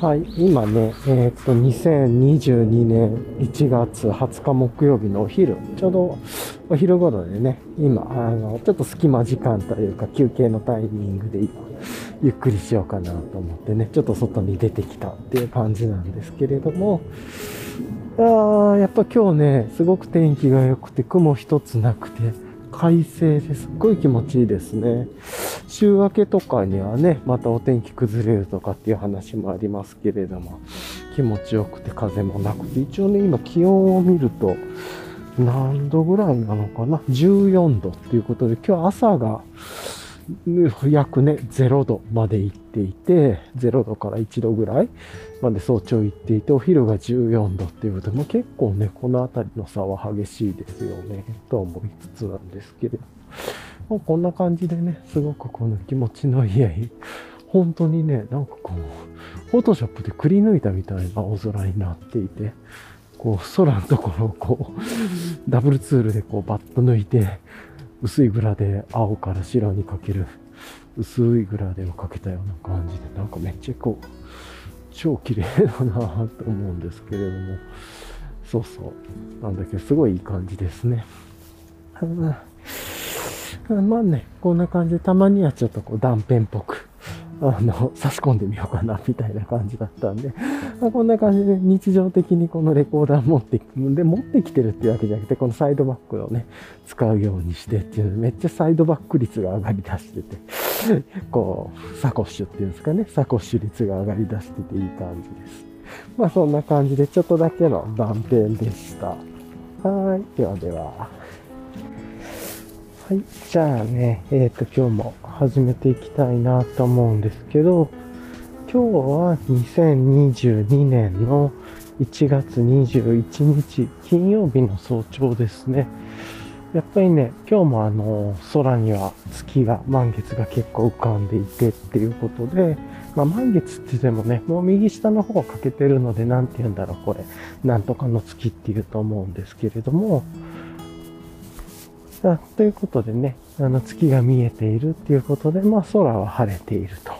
はい、今ね、えーっと、2022年1月20日木曜日のお昼、ちょうどお昼頃でね、今、あの、ちょっと隙間時間というか休憩のタイミングで今、ゆっくりしようかなと思ってね、ちょっと外に出てきたっていう感じなんですけれども、あーやっぱ今日ね、すごく天気が良くて雲一つなくて、快晴ですっごい気持ちいいですね。週明けとかにはね、またお天気崩れるとかっていう話もありますけれども、気持ちよくて風もなくて、一応ね、今気温を見ると、何度ぐらいなのかな ?14 度っていうことで、今日朝が、約ね、0度まで行っていて、0度から1度ぐらいまで早朝行っていて、お昼が14度っていうことで、も結構ね、この辺りの差は激しいですよね、と思いつつなんですけれど。もうこんな感じでね、すごくこの気持ちのいい、本当にね、なんかこう、フォトショップでくり抜いたみたいな青空になっていて、こう、空のところをこう、ダブルツールでこう、バッと抜いて、薄いグラで青から白にかける、薄いグラデをかけたような感じで、なんかめっちゃこう、超綺麗だなぁと思うんですけれども、そうそう。なんだけど、すごいいい感じですね。まあね、こんな感じで、たまにはちょっとこう断片っぽく、あの、差し込んでみようかな、みたいな感じだったんで、まあ、こんな感じで日常的にこのレコーダー持ってきて、で、持ってきてるっていうわけじゃなくて、このサイドバックをね、使うようにしてっていう、めっちゃサイドバック率が上がり出してて、こう、サコッシュっていうんですかね、サコッシュ率が上がり出してていい感じです。まあそんな感じで、ちょっとだけの断片でした。はい。ではでは。はい。じゃあね、えっ、と、今日も始めていきたいなと思うんですけど、今日は2022年の1月21日金曜日の早朝ですね。やっぱりね、今日もあの、空には月が、満月が結構浮かんでいてっていうことで、まあ満月って言ってもね、もう右下の方を欠けてるので、なんて言うんだろう、これ。なんとかの月っていうと思うんですけれども、あということでね、あの月が見えているっていうことで、まあ空は晴れていると。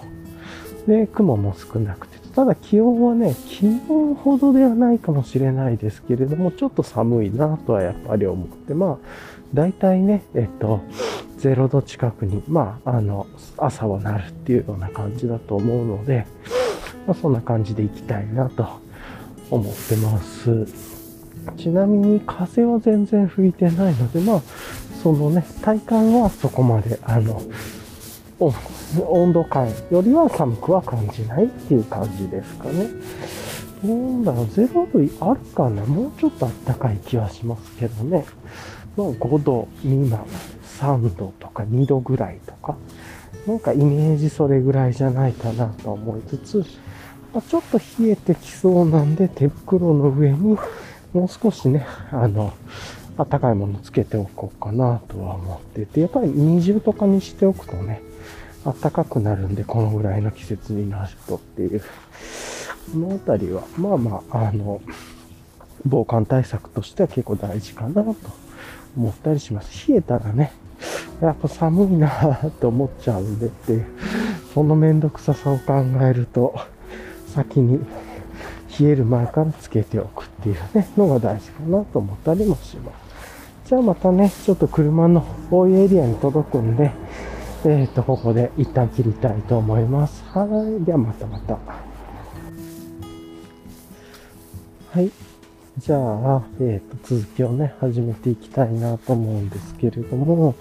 で、雲も少なくて、ただ気温はね、昨日ほどではないかもしれないですけれども、ちょっと寒いなとはやっぱり思って、まあ、大体ね、えっと、0度近くに、まあ、あの、朝はなるっていうような感じだと思うので、まあ、そんな感じでいきたいなと思ってます。ちなみに風は全然吹いてないので、まあ、そのね、体感はそこまで、あの、温度感よりは寒くは感じないっていう感じですかね。どうだろう、0度あるかなもうちょっと暖かい気はしますけどね。まあ5度未満、3度とか2度ぐらいとか、なんかイメージそれぐらいじゃないかなと思いつつ、まあ、ちょっと冷えてきそうなんで手袋の上にもう少しね、あの、暖かいものつけておこうかなとは思ってて、やっぱり二重とかにしておくとね、暖かくなるんで、このぐらいの季節になるとっていう。このあたりは、まあまあ、あの、防寒対策としては結構大事かなと思ったりします。冷えたらね、やっぱ寒いなぁと思っちゃうんでって、そのめんどくささを考えると、先に冷える前からつけておくっていうね、のが大事かなと思ったりもします。じゃあまたね、ちょっと車の多いエリアに届くんで、えっ、ー、と、ここで一旦切りたいと思います。はい。ではまたまた。はい。じゃあ、えっ、ー、と、続きをね、始めていきたいなと思うんですけれども、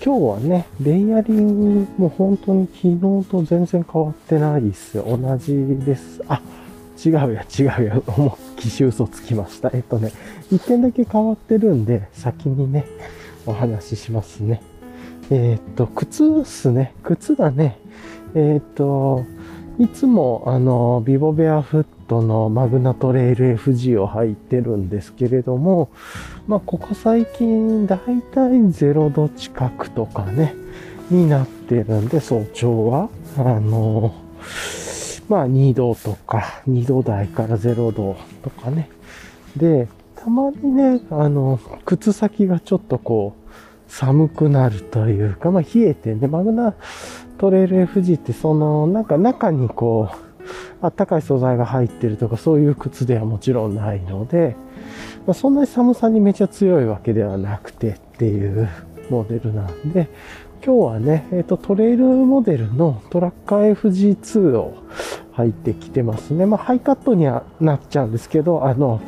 今日はね、レイヤリングも本当に昨日と全然変わってないっす。同じです。あ、違うや、違うや、思いっきし嘘つきました。えっとね、一点だけ変わってるんで、先にね、お話ししますね。えっと、靴っすね。靴だね。えっと、いつも、あの、ビボベアフットのマグナトレイル FG を履いてるんですけれども、まあ、ここ最近、だいたい0度近くとかね、になってるんで、早朝は、あの、まあ、2度とか、2度台から0度とかね。で、たまにね、あの、靴先がちょっとこう、寒くなるというか、まあ、冷えてね、マグナトレイル FG ってその、なんか中にこう、あったかい素材が入ってるとかそういう靴ではもちろんないので、まあ、そんなに寒さにめちゃ強いわけではなくてっていうモデルなんで、今日はね、えっ、ー、と、トレイルモデルのトラッカー FG2 を履いてきてますね。まあ、ハイカットにはなっちゃうんですけど、あの、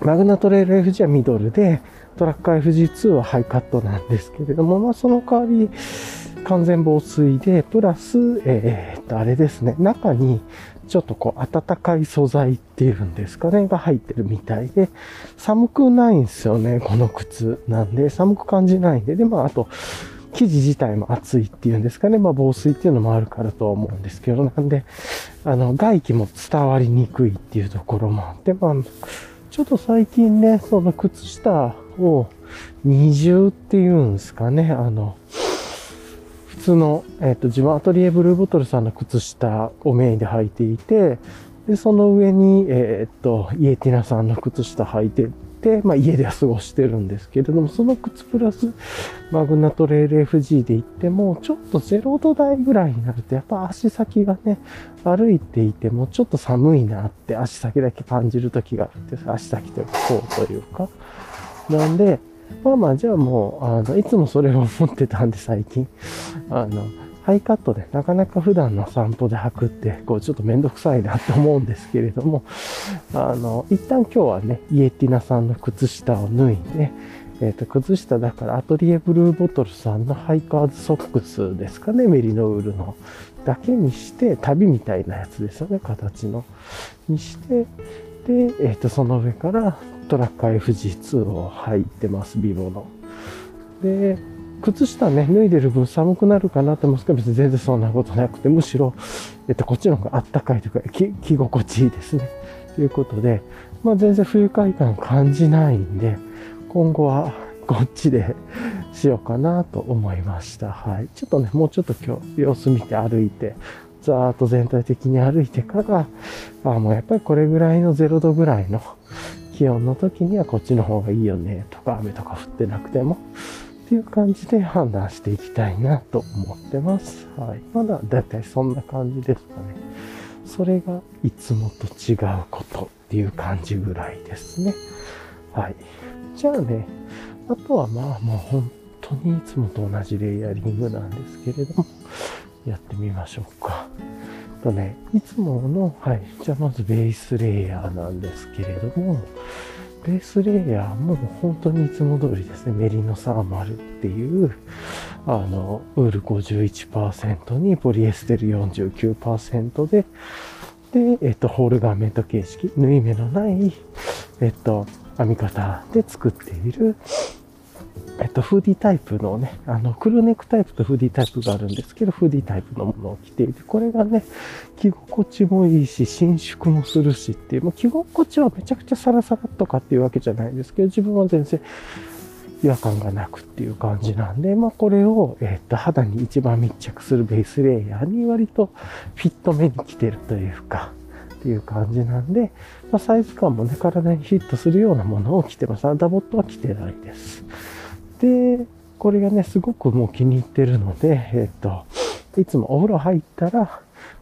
マグナトレイル FG はミドルで、トラッカー FG2 はハイカットなんですけれども、まあ、その代わり、完全防水で、プラス、えー、っと、あれですね、中にちょっとこう、暖かい素材っていうんですかね、が入ってるみたいで、寒くないんですよね、この靴。なんで、寒く感じないんで、で、まあ、あと、生地自体も厚いっていうんですかね、まあ、防水っていうのもあるからとは思うんですけど、なんで、あの、外気も伝わりにくいっていうところもあって、まあ、ちょっと最近ね、その靴下を二重っていうんですかね、あの、の、えっ、ー、と、自分アトリエブルーボトルさんの靴下をメインで履いていて、で、その上に、えっ、ー、と、イエティナさんの靴下履いてて、まあ家では過ごしてるんですけれども、その靴プラスマグナトレール FG で行っても、ちょっと0度台ぐらいになると、やっぱ足先がね、歩いていてもちょっと寒いなって足先だけ感じる時があって、足先というか、こうというか。なんで、まあまあ、じゃあもう、あの、いつもそれを思ってたんで最近、あの、ハイカットでなかなか普段の散歩で履くって、こうちょっとめんどくさいなって思うんですけれども、あの、一旦今日はね、イエティナさんの靴下を脱いで、えっ、ー、と、靴下だからアトリエブルーボトルさんのハイカーズソックスですかね、メリノウールの。だけにして、旅みたいなやつですよね、形の。にして、で、えっ、ー、と、その上からトラッカー FG2 を履いてます、ビボの。で、靴下ね、脱いでる分寒くなるかなと思うんですけど、別に全然そんなことなくて、むしろ、えっと、こっちの方があったかいというか、着心地いいですね。ということで、まあ全然不愉快感感じないんで、今後はこっちでしようかなと思いました。はい。ちょっとね、もうちょっと今日様子見て歩いて、ざーっと全体的に歩いてから、あもうやっぱりこれぐらいの0度ぐらいの気温の時にはこっちの方がいいよねとか、雨とか降ってなくても、っていう感じで判断していきたいなと思ってます。はい。まだだいたいそんな感じですかね。それがいつもと違うことっていう感じぐらいですね。はい。じゃあね、あとはまあもう本当にいつもと同じレイヤリングなんですけれども、やってみましょうか。とね、いつもの、はい。じゃあまずベースレイヤーなんですけれども、ベースレイヤーも本当にいつも通りですね、メリノサーマルっていう、あの、ウール51%にポリエステル49%で、で、えっと、ホールガーメント形式、縫い目のない、えっと、編み方で作っている、えっと、フーディータイプのね、あの、クルーネックタイプとフーディータイプがあるんですけど、フーディータイプのものを着ていて、これがね、着心地もいいし、伸縮もするしっていう、もう着心地はめちゃくちゃサラサラとかっていうわけじゃないんですけど、自分は全然違和感がなくっていう感じなんで、まあこれを、えっと、肌に一番密着するベースレイヤーに割とフィット目に来てるというか、っていう感じなんで、まあ、サイズ感もね、体にフィットするようなものを着てます。アダボットは着てないです。で、これがね、すごくもう気に入ってるので、えっ、と、いつもお風呂入ったら、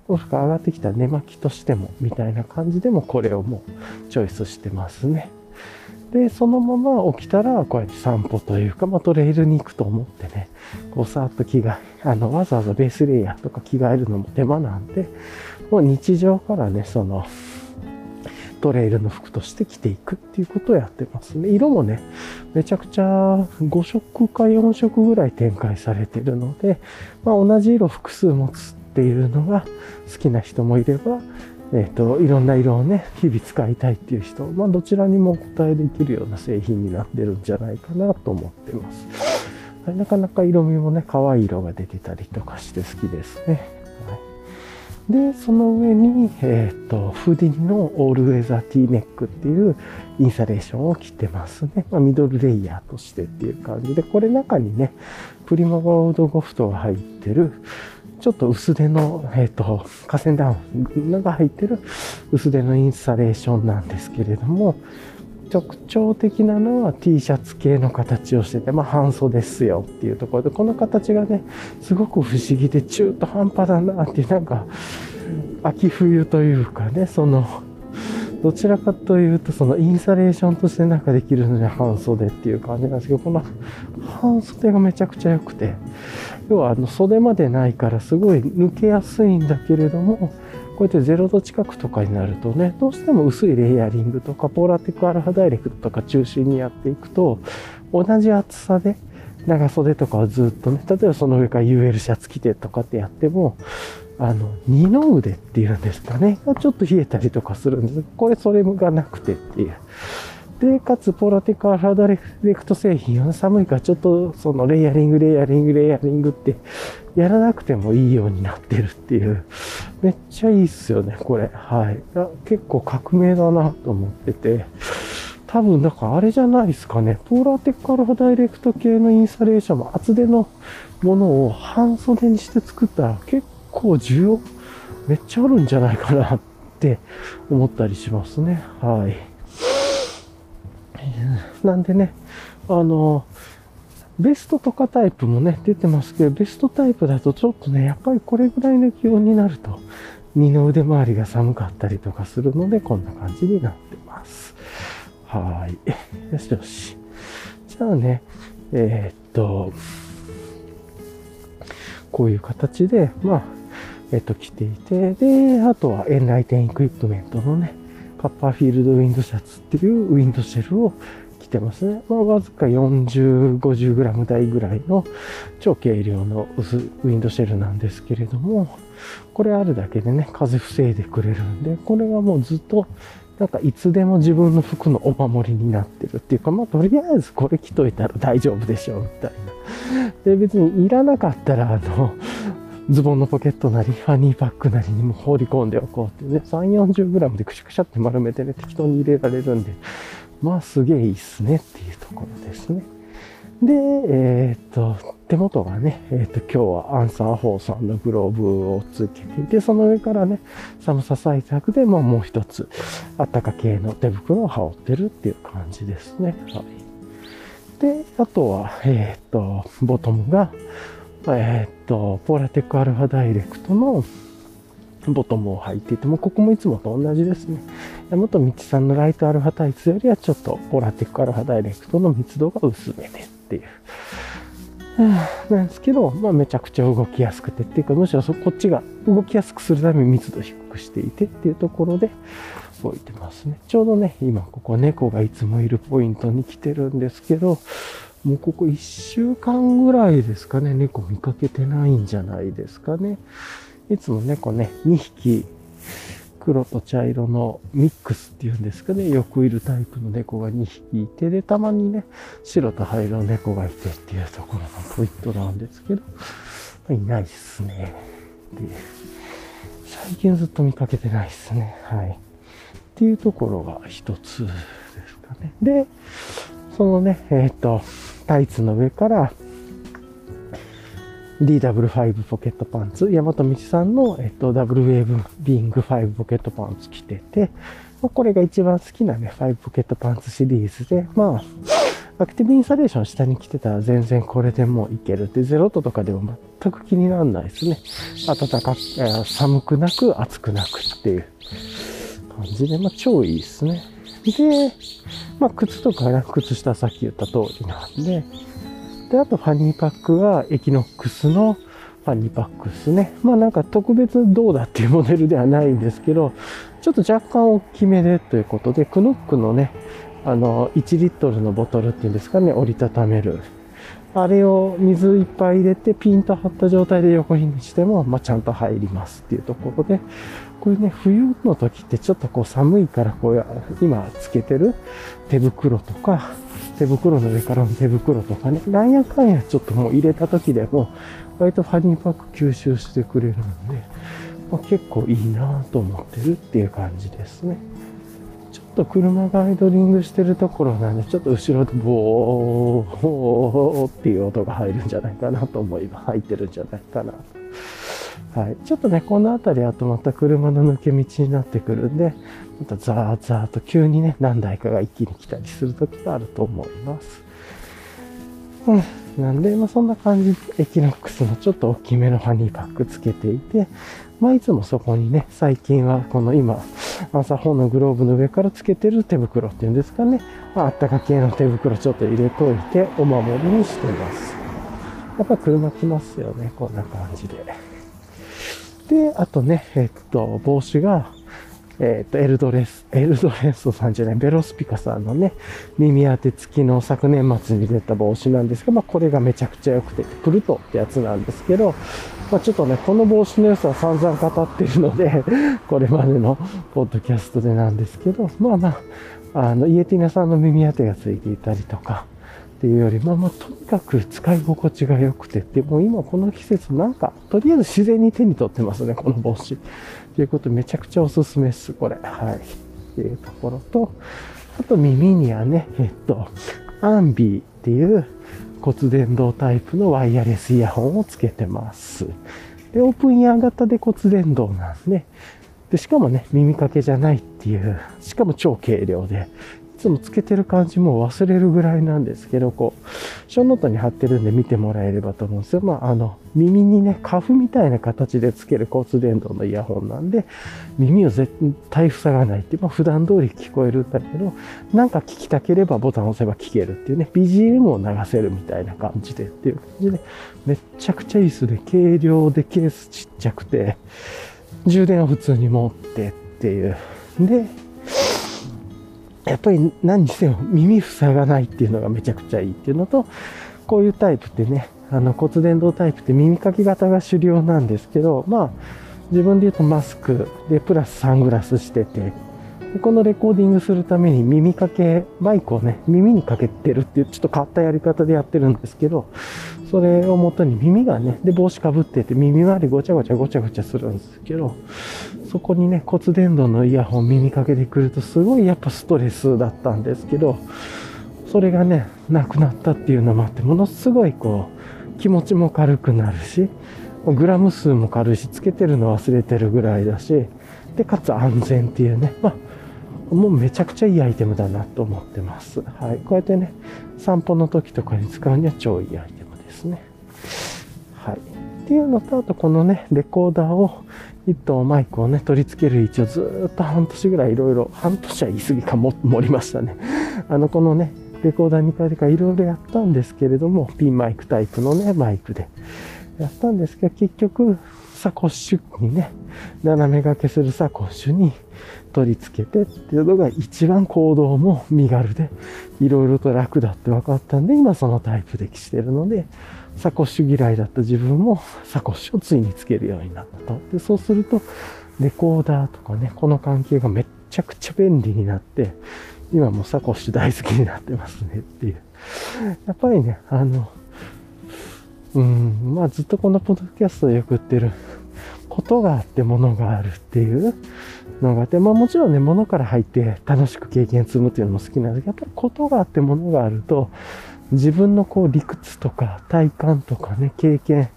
お風呂上がってきた寝巻きとしても、みたいな感じでもこれをもうチョイスしてますね。で、そのまま起きたら、こうやって散歩というか、まあ、トレイルに行くと思ってね、こうさーっと着替え、あの、わざわざベースレイヤーとか着替えるのも手間なんで、もう日常からね、その、トレイルの服として着ていくっていうことをやってますね。色もね、めちゃくちゃ5色か4色ぐらい展開されてるので、まあ、同じ色複数持つっていうのが好きな人もいれば、えっ、ー、と、いろんな色をね、日々使いたいっていう人、まあ、どちらにもお答えできるような製品になってるんじゃないかなと思ってます。なかなか色味もね、可愛い色が出てたりとかして好きですね。で、その上に、えっ、ー、と、フーディニのオールウェザーティーネックっていうインサレーションを着てますね。まあ、ミドルレイヤーとしてっていう感じで、これ中にね、プリマゴールドゴフトが入ってる、ちょっと薄手の、えっ、ー、と、河川ダウンが入ってる薄手のインサレーションなんですけれども、特徴的なのは T シャツ系の形をしてて、まあ半袖ですよっていうところで、この形がね、すごく不思議で中途半端だなっていう、なんか、秋冬というかね、その、どちらかというと、そのインサレーションとしてなんかできるのに半袖っていう感じなんですけど、この半袖がめちゃくちゃ良くて、要はあの袖までないからすごい抜けやすいんだけれども、こうやって0度近くとかになるとね、どうしても薄いレイヤリングとか、ポーラテックアルファダイレクトとか中心にやっていくと、同じ厚さで長袖とかをずっとね、例えばその上から UL シャツ着てとかってやっても、あの、二の腕っていうんですかね、がちょっと冷えたりとかするんです。これそれがなくてっていう。で、かつ、ポラテカハーダレクト製品は寒いからちょっとそのレイヤリング、レイヤリング、レイヤリングってやらなくてもいいようになってるっていう。めっちゃいいっすよね、これ。はい。結構革命だなと思ってて。多分、なんかあれじゃないですかね。ポーラーテックアルファダイレクト系のインスタレーションも厚手のものを半袖にして作ったら結構需要めっちゃあるんじゃないかなって思ったりしますね。はい。なんでね、あの、ベストとかタイプもね、出てますけど、ベストタイプだとちょっとね、やっぱりこれぐらいの気温になると、二の腕周りが寒かったりとかするので、こんな感じになってます。はい。よしよし。じゃあね、えー、っと、こういう形で、まあ、えっと、着ていて、で、あとはエンライテンエクイプメントのね、カッパーフィールドウィンドシャツっていうウィンドシェルを着てますね。まあ、わずか40、50g 台ぐらいの超軽量の薄ウィンドシェルなんですけれども、これあるだけでね、風防いでくれるんで、これがもうずっとなんかいつでも自分の服のお守りになってるっていうか、まあとりあえずこれ着といたら大丈夫でしょうみたいな。で、別にいらなかったら、あの、ズボンのポケットなり、ファニーパックなりにも放り込んでおこうってね、3、40g でくしゃくしゃって丸めてね、適当に入れられるんで、まあすげえいいっすねっていうところですね。で、えー、っと、手元がね、えー、っと、今日はアンサー4さんのグローブをつけていて、その上からね、寒さ対策で、まあもう一つ、あったか系の手袋を羽織ってるっていう感じですね。はい。で、あとは、えー、っと、ボトムが、えっと、ポラテックアルファダイレクトのボトムを履いていても、ここもいつもと同じですね。山本道さんのライトアルファタイツよりはちょっとポラテックアルファダイレクトの密度が薄めでっていう。なんですけど、まあ、めちゃくちゃ動きやすくてっていうか、むしろそこっちが動きやすくするために密度低くしていてっていうところで置いてますね。ちょうどね、今ここ猫がいつもいるポイントに来てるんですけど、もうここ1週間ぐらいですかね、猫見かけてないんじゃないですかね。いつも猫ね、2匹、黒と茶色のミックスっていうんですかね、よくいるタイプの猫が2匹いて、で、たまにね、白と灰色の猫がいてっていうところのポイントなんですけど、いないっすね。で、最近ずっと見かけてないっすね。はい。っていうところが一つですかね。で、そのね、えっ、ー、と、タイツの上から DW5 ポケットパンツ、山本道さんの、えっと、ダブルウェーブビング5ポケットパンツ着てて、ま、これが一番好きなね、5ポケットパンツシリーズで、まあ、アクティブインサレーション下に着てたら全然これでもういけるって、ゼロ度とかでも全く気にならないですね。暖かく、え寒くなく、暑くなくっていう感じで、まあ、超いいですね。で、まあ、靴とかね、靴下さっき言った通りなんで、で、あと fanny pack はエキノックスの fanny pack ですね。まあなんか特別どうだっていうモデルではないんですけど、ちょっと若干大きめでということで、クノックのね、あの、1リットルのボトルっていうんですかね、折りたためる。あれを水いっぱい入れてピンと張った状態で横にしても、まあ、ちゃんと入りますっていうところで、これね、冬の時ってちょっとこう寒いからこう今つけてる手袋とか、手袋の上からの手袋とかね、なんやかんやちょっともう入れた時でも、割とファニーパック吸収してくれるので、まあ、結構いいなと思ってるっていう感じですね。ちょっと車がアイドリングしてるところなんで、ちょっと後ろでボーっていう音が入るんじゃないかなと思います。入ってるんじゃないかなとはい。ちょっとね、この辺りはとまた車の抜け道になってくるんで、またザーザーと急にね、何台かが一気に来たりする時があると思います。うん。なんで、まあそんな感じで、エキノックスのちょっと大きめのファニーパックつけていて、まあいつもそこにね、最近はこの今、朝本のグローブの上からつけてる手袋っていうんですかね。まああったか系の手袋ちょっと入れといて、お守りにしてます。やっぱ車来ますよね、こんな感じで。で、あとね、えっと、帽子が、えっと、エルドレス、エルドレスさんじゃない、ベロスピカさんのね、耳当て付きの昨年末に出た帽子なんですが、まあこれがめちゃくちゃ良くて、プルトってやつなんですけど、まあちょっとね、この帽子の良さは散々語ってるので、これまでのポッドキャストでなんですけど、まあまあ、あの、イエティナさんの耳当てがついていたりとか、っていうよりも、まあ、とにかく使い心地が良くてって、もう今この季節なんか、とりあえず自然に手に取ってますね、この帽子。ということ、めちゃくちゃおすすめです、これ。はい。っていうところと、あと耳にはね、えっと、アンビーっていう骨伝導タイプのワイヤレスイヤホンをつけてます。で、オープンイヤー型で骨伝導なんで、で、しかもね、耳かけじゃないっていう、しかも超軽量で、つもつけてる感じも忘れるぐらいなんですけど、こう、ショーノートに貼ってるんで見てもらえればと思うんですよ。まあ、あの、耳にね、カフみたいな形でつける骨伝導のイヤホンなんで、耳を絶対塞がないって、まあ、普段通り聞こえるんだけど、なんか聞きたければボタンを押せば聞けるっていうね、BGM を流せるみたいな感じでっていう感じで、めっちゃくちゃいいですね。軽量でケースちっちゃくて、充電は普通に持ってっていう。で、やっぱり何にせよ耳塞がないっていうのがめちゃくちゃいいっていうのと、こういうタイプってね、あの骨伝導タイプって耳かき型が主流なんですけど、まあ自分で言うとマスクでプラスサングラスしてて、このレコーディングするために耳かけ、マイクをね、耳にかけてるっていうちょっと変わったやり方でやってるんですけど、それをもとに耳がね、で帽子かぶってて耳周りごちゃごちゃごちゃごちゃするんですけど、そこにね、骨伝導のイヤホン耳かけてくるとすごいやっぱストレスだったんですけど、それがね、なくなったっていうのもあって、ものすごいこう、気持ちも軽くなるし、グラム数も軽いし、つけてるの忘れてるぐらいだし、で、かつ安全っていうね、まあ、もうめちゃくちゃいいアイテムだなと思ってます。はい。こうやってね、散歩の時とかに使うには超いいアイテムですね。はい。っていうのと、あとこのね、レコーダーを、1頭マイクをね、取り付ける位置をずっと半年ぐらいいろいろ、半年は言い過ぎかも、盛りましたね。あの、このね、レコーダー2回でかいろいろやったんですけれども、ピンマイクタイプのね、マイクでやったんですけど、結局、サコッシュにね、斜め掛けするサコッシュに取り付けてっていうのが一番行動も身軽で、いろいろと楽だって分かったんで、今そのタイプでしてるので、サコッシュ嫌いだった自分もサコッシュをついにつけるようになったと。で、そうすると、レコーダーとかね、この関係がめっちゃくちゃ便利になって、今もサコッシュ大好きになってますねっていう。やっぱりね、あの、うん、まあずっとこのポッドキャストでよく言ってる、ことがあって物があるっていうのがあって、まあもちろんね、物から入って楽しく経験積むっていうのも好きなんですけど、やっぱりことがあって物があると、自分のこう理屈とか体感とかね、経験、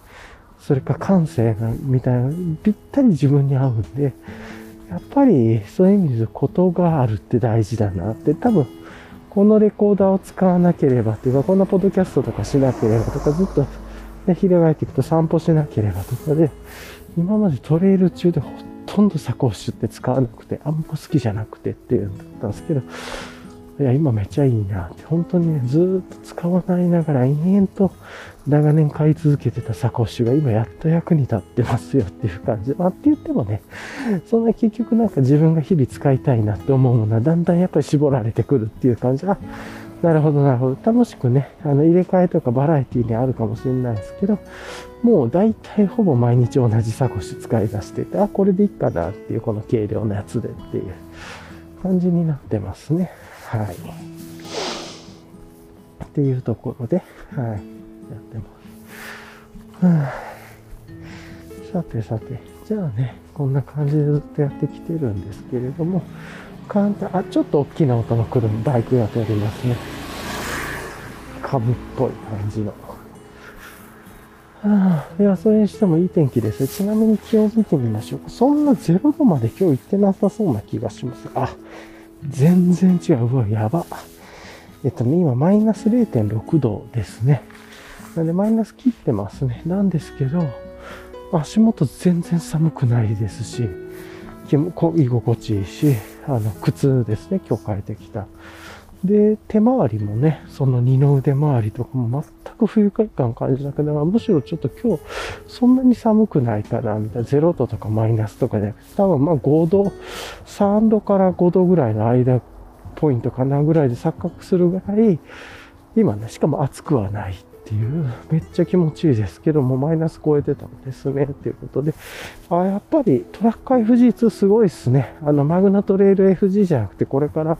それか感性がみたいな、ぴったり自分に合うんで、やっぱりそういう意味でことがあるって大事だなって、多分、このレコーダーを使わなければっていうか、こんなポッドキャストとかしなければとか、ずっと、ね、翻っていくと散歩しなければとかで、今までトレイル中でほとんどサコッシュって使わなくて、あんま好きじゃなくてっていうんだったんですけど、いや、今めっちゃいいなって、本当にね、ずっと使わないながら延々と長年買い続けてたサコッシュが今やっと役に立ってますよっていう感じ。まあって言ってもね、そんな結局なんか自分が日々使いたいなって思うものはだんだんやっぱり絞られてくるっていう感じ。あ、なるほどなるほど。楽しくね、あの入れ替えとかバラエティにあるかもしれないですけど、もう大体ほぼ毎日同じサコッシュ使い出してて、あ、これでいいかなっていうこの軽量のやつでっていう感じになってますね。はい。っていうところで、はい。やってます。はあさてさて、じゃあね、こんな感じでずっとやってきてるんですけれども、簡単、あ、ちょっと大きな音の車、バイクが通りますね。株っぽい感じの。はあ、いや、それにしてもいい天気です。ちなみに気温見てみましょうか。そんな0度まで今日行ってなさそうな気がします。あ、全然違う。うわ、やば。えっとね、今マイナス0.6度ですね。なんでマイナス切ってますね。なんですけど、足元全然寒くないですし、居心地いいし、あの、靴ですね、今日変えてきた。で、手回りもね、その二の腕回りとかも全く不愉快感感じなくて、むしろちょっと今日そんなに寒くないかな、みたいな。0度とかマイナスとかで、多分まあ5度、3度から5度ぐらいの間ポイントかなぐらいで錯覚するぐらい、今ね、しかも暑くはないっていう、めっちゃ気持ちいいですけども、マイナス超えてたんですね、っていうことで。あ、やっぱりトラック FG2 すごいっすね。あの、マグナトレイル FG じゃなくて、これから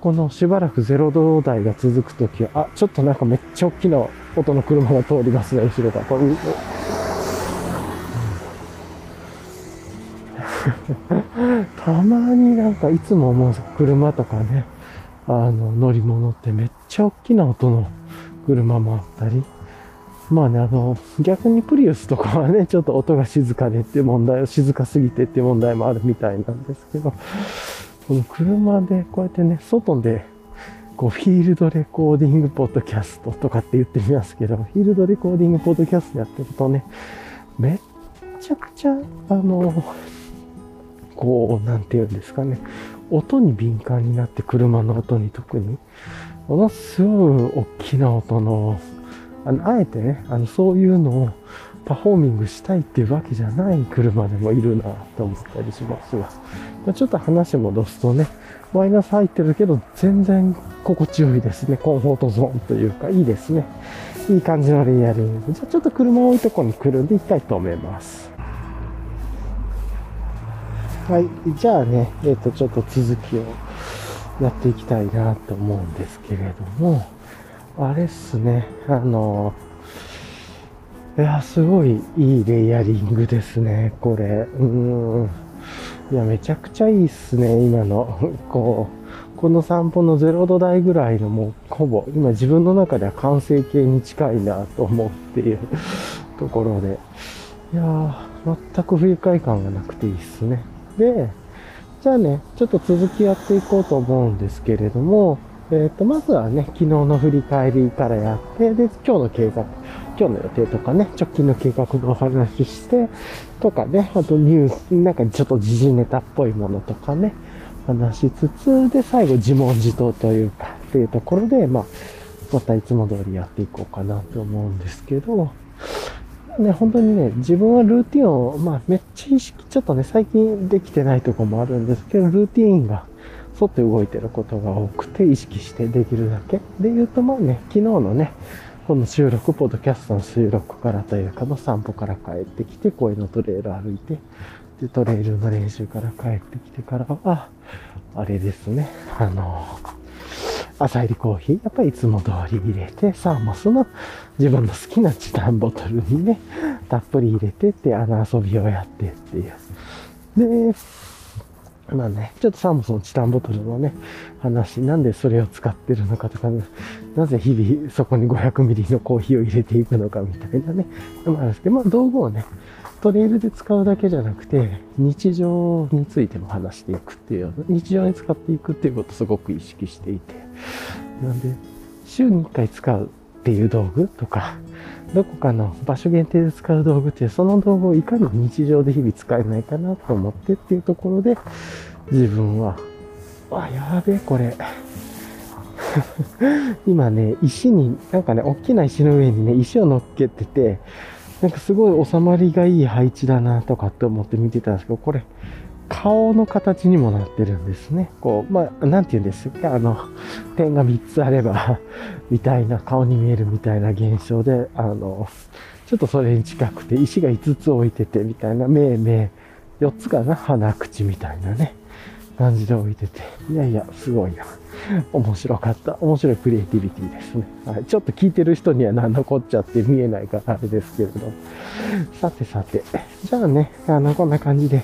このしばらく0度台が続くときは、あ、ちょっとなんかめっちゃ大きな音の車が通りますね、後ろから。これ、たまになんかいつも思う車とかね、あの乗り物ってめっちゃ大きな音の車もあったり、まあね、あの、逆にプリウスとかはね、ちょっと音が静かでっていう問題を、静かすぎてっていう問題もあるみたいなんですけど、この車でこうやってね、外でこうフィールドレコーディングポッドキャストとかって言ってみますけど、フィールドレコーディングポッドキャストやってるとね、めっちゃくちゃ、あの、こう、なんて言うんですかね、音に敏感になって車の音に特に、ものすごい大きな音の、あの、あえてね、あの、そういうのをパフォーミングしたいっていうわけじゃない車でもいるなと思ったりしますが、ま、ちょっと話戻すとね、マイナス入ってるけど全然心地よいですね。コンフォートゾーンというか、いいですね。いい感じのレイヤリング。じゃあちょっと車を置いとこに来るんで行きたいと思います。はい。じゃあね、えっ、ー、と、ちょっと続きをやっていきたいなと思うんですけれども、あれっすね、あのいや、すごいいいレイヤリングですね、これ。うん。いや、めちゃくちゃいいっすね、今の。こう、この散歩の0度台ぐらいのもう、ほぼ、今自分の中では完成形に近いなと思うっていう ところで。いやー、全く不愉快感がなくていいっすね。で、じゃあね、ちょっと続きやっていこうと思うんですけれども、えっ、ー、と、まずはね、昨日の振り返りからやって、で、今日の計画。今日の予定とかね、直近の計画のお話しして、とかね、あとニュース、なんかちょっと時事ネタっぽいものとかね、話しつつ、で、最後自問自答というか、っていうところで、まあ、またいつも通りやっていこうかなと思うんですけど、ね、本当にね、自分はルーティンを、まあ、めっちゃ意識、ちょっとね、最近できてないとこもあるんですけど、ルーティンが沿って動いてることが多くて、意識してできるだけ。で言うと、まあね、昨日のね、この収録、ポッドキャストの収録からというかの散歩から帰ってきて、公園のトレイル歩いて、で、トレイルの練習から帰ってきてからは、あれですね、あの、朝入りコーヒー、やっぱりいつも通り入れて、サーモスの自分の好きなチタンボトルにね、たっぷり入れてって、あの遊びをやってっていう。で、まあね、ちょっとサーモスのチタンボトルのね、話、なんでそれを使ってるのかとか、ねなぜ日々そこに500ミリのコーヒーを入れていくのかみたいなね、まあ、あるんですけど、まあ道具をね、トレイルで使うだけじゃなくて、日常についても話していくっていう、日常に使っていくっていうことをすごく意識していて、なんで、週に1回使うっていう道具とか、どこかの場所限定で使う道具っていう、その道具をいかに日常で日々使えないかなと思ってっていうところで、自分は、あ、やべえ、これ。今ね、石に、なんかね、大きな石の上にね、石を乗っけてて、なんかすごい収まりがいい配置だなとかって思って見てたんですけど、これ、顔の形にもなってるんですね。こう、まあ、なんて言うんですか、あの、点が3つあれば みたいな、顔に見えるみたいな現象で、あの、ちょっとそれに近くて、石が5つ置いてて、みたいな、目、目、4つかな、鼻、口みたいなね、感じで置いてて、いやいや、すごいな。面白かった。面白いクリエイティビティですね。はい。ちょっと聞いてる人には何のこっちゃって見えないからあれですけれど。さてさて。じゃあね、あの、こんな感じで。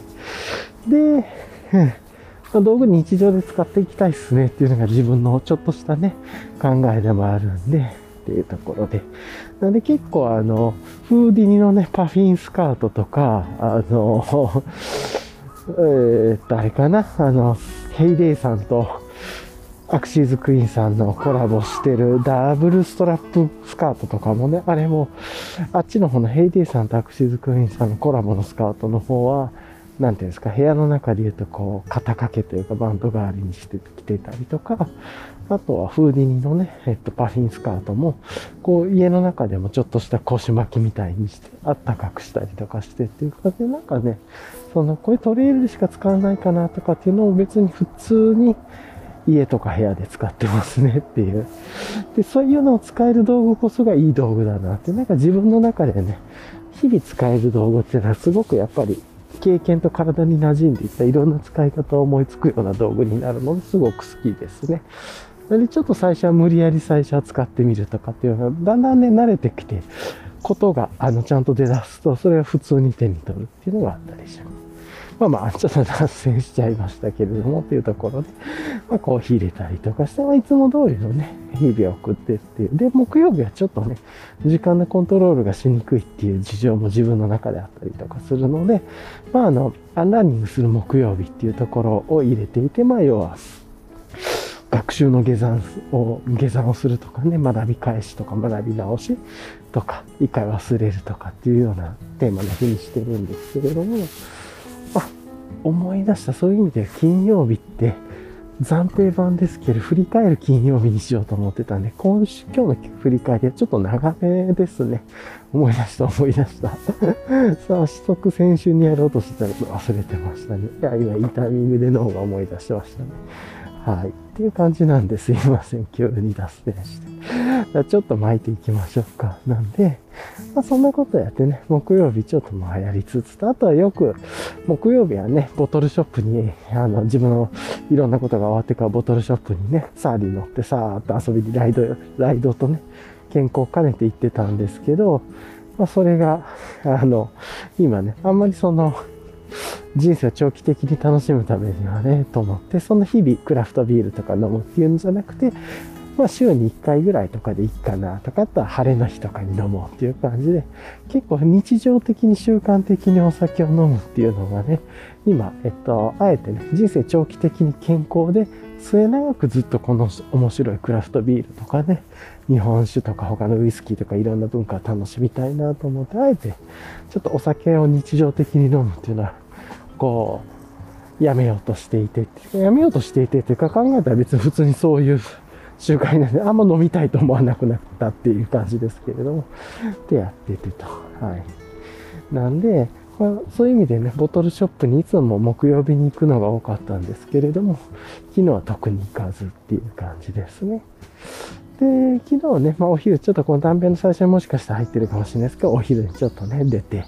で、うん、道具日常で使っていきたいっすねっていうのが自分のちょっとしたね、考えでもあるんで、っていうところで。なんで結構あの、フーディニのね、パフィンスカートとか、あの、えー、っと、あれかな、あの、ヘイデイさんと、アクシーズクイーンさんのコラボしてるダブルストラップスカートとかもね、あれも、あっちの方のヘイディさんとアクシーズクイーンさんのコラボのスカートの方は、なんていうんですか、部屋の中で言うとこう、肩掛けというかバンド代わりにしてきてたりとか、あとはフーディニのね、えっと、パフィンスカートも、こう、家の中でもちょっとした腰巻きみたいにして、あったかくしたりとかしてっていうかで、なんかね、その、これトレイルでしか使わないかなとかっていうのを別に普通に家とか部屋で使ってますねっていう。で、そういうのを使える道具こそがいい道具だなって、なんか自分の中でね、日々使える道具っていうのはすごくやっぱり経験と体に馴染んでいったいろんな使い方を思いつくような道具になるのですごく好きですね。で、ちょっと最初は無理やり最初は使ってみるとかっていうのは、だんだんね、慣れてきて、ことが、あの、ちゃんと出だすと、それは普通に手に取るっていうのがあったりします。まあまあ、ちょっと脱線しちゃいましたけれども、っていうところで、まあ、コーヒー入れたりとかして、まあ、いつも通りのね、日々を送ってっていう。で、木曜日はちょっとね、時間のコントロールがしにくいっていう事情も自分の中であったりとかするので、まあ、あの、アンランニングする木曜日っていうところを入れていて、まあ、要は、学習の下山を、下山をするとかね、学び返しとか学び直しとか、一回忘れるとかっていうようなテーマの日にしてるんですけれども、思い出した。そういう意味で金曜日って暫定版ですけど、振り返る金曜日にしようと思ってたんで、今週、今日の振り返りはちょっと長めですね。思い出した、思い出した さあ。早速先週にやろうとしてたら忘れてましたね。いや、今いいタイミングで脳が思い出しましたね。はい。っていう感じなんですいません。急に脱線して。じゃちょっと巻いていきましょうか。なんで、まあ、そんなことやってね、木曜日ちょっとまあやりつつと、あとはよく、木曜日はね、ボトルショップに、あの、自分のいろんなことが終わってからボトルショップにね、サーリー乗ってさーっと遊びにライド、ライドとね、健康を兼ねて行ってたんですけど、まあ、それが、あの、今ね、あんまりその、人生を長期的に楽しむためにはね、と思って、その日々クラフトビールとか飲むっていうんじゃなくて、まあ週に1回ぐらいとかでいいかなとか、あとは晴れの日とかに飲もうっていう感じで、結構日常的に習慣的にお酒を飲むっていうのがね、今、えっと、あえてね、人生長期的に健康で、末永くずっとこの面白いクラフトビールとかね、日本酒とか他のウイスキーとかいろんな文化を楽しみたいなと思って、あえてちょっとお酒を日常的に飲むっていうのは、こう、やめようとしていて、やめようとしていてっていうか考えたら別に普通にそういう習慣なんで、あんま飲みたいと思わなくなったっていう感じですけれども、でやっててと。はい。なんで、まあ、そういう意味でね、ボトルショップにいつも木曜日に行くのが多かったんですけれども、昨日は特に行かずっていう感じですね。で、昨日ね、まあお昼ちょっとこの断片の最初にもしかしたら入ってるかもしれないですけど、お昼にちょっとね、出て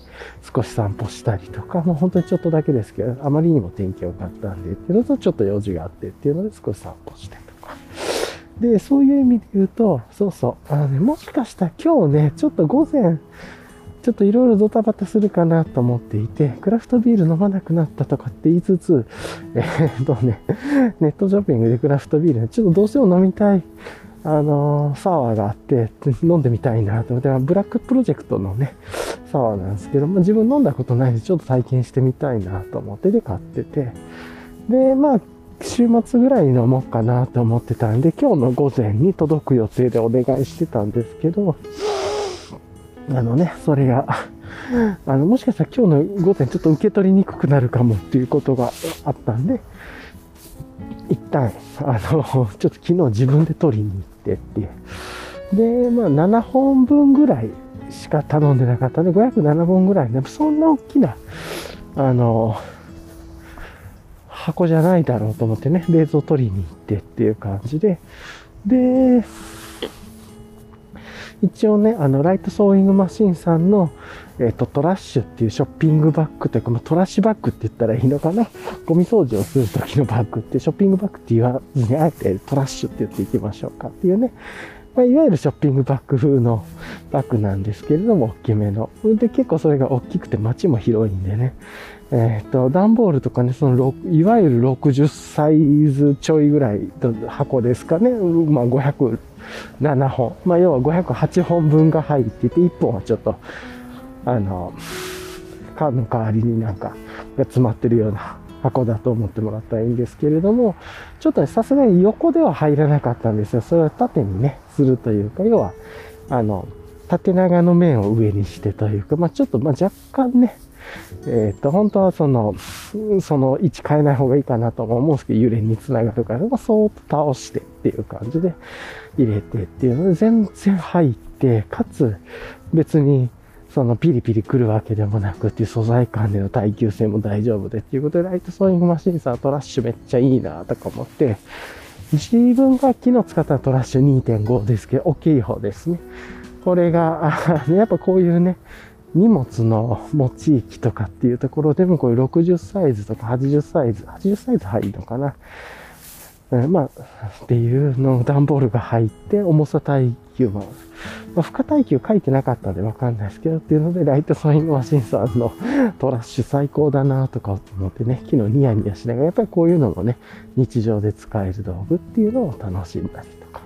少し散歩したりとか、もう本当にちょっとだけですけど、あまりにも天気良かったんでっていうのと、ちょっと用事があってっていうので少し散歩してとか。で、そういう意味で言うと、そうそう、あのね、もしかしたら今日ね、ちょっと午前、ちょっといろいろドタバタするかなと思っていて、クラフトビール飲まなくなったとかって言いつつ、え、っとね、ネットショッピングでクラフトビール、ちょっとどうしても飲みたいあの、サワーがあって、飲んでみたいなと思って、ブラックプロジェクトのね、サワーなんですけど、まあ、自分飲んだことないんで、ちょっと体験してみたいなと思ってで買ってて、で、まあ、週末ぐらいに飲もうかなと思ってたんで、今日の午前に届く予定でお願いしてたんですけど、あのね、それが、あの、もしかしたら今日の午前ちょっと受け取りにくくなるかもっていうことがあったんで、一旦、あの、ちょっと昨日自分で取りに行ってって。で、まあ7本分ぐらいしか頼んでなかったんで、507本ぐらいね、そんな大きな、あの、箱じゃないだろうと思ってね、冷蔵取りに行ってっていう感じで、で、一応ね、あの、ライトソーイングマシンさんの、えっ、ー、と、トラッシュっていうショッピングバッグというか、まあ、トラッシュバッグって言ったらいいのかな？ゴミ掃除をする時のバッグって、ショッピングバッグって言わずに、あえてトラッシュって言っていきましょうかっていうね。まあ、いわゆるショッピングバッグ風のバッグなんですけれども、大きめの。で、結構それが大きくて街も広いんでね。えっ、ー、と、段ボールとかね、その、いわゆる60サイズちょいぐらいの箱ですかね。まあ、507本。まあ、要は508本分が入っていて、1本はちょっと、あの、缶の代わりになんかが詰まってるような箱だと思ってもらったらいいんですけれども、ちょっとね、さすがに横では入らなかったんですよ。それは縦にね、するというか、要は、あの、縦長の面を上にしてというか、まあちょっと、ま若干ね、えっ、と、本当はその、その位置変えない方がいいかなと思うんですけど、揺れにつながるから、まあ、そーっと倒してっていう感じで入れてっていうので、全然入って、かつ別にそのピリピリ来るわけでもなくっていう素材感での耐久性も大丈夫でっていうことで、ライトソーイングマシンさんトラッシュめっちゃいいなとか思って、自分が昨日使ったトラッシュ2.5ですけど、大きい方ですね。これが、やっぱこういうね、荷物の持ち域とかっていうところでもこういう60サイズとか80サイズ、80サイズ入るのかな。まあ、っていうの段ボールが入って、重さ耐久も、まあ、負荷耐久書いてなかったんでわかんないですけど、っていうので、ライトソイングマシンさんの トラッシュ最高だなとか思ってね、昨日ニヤニヤしながら、やっぱりこういうのもね、日常で使える道具っていうのを楽しんだりとか。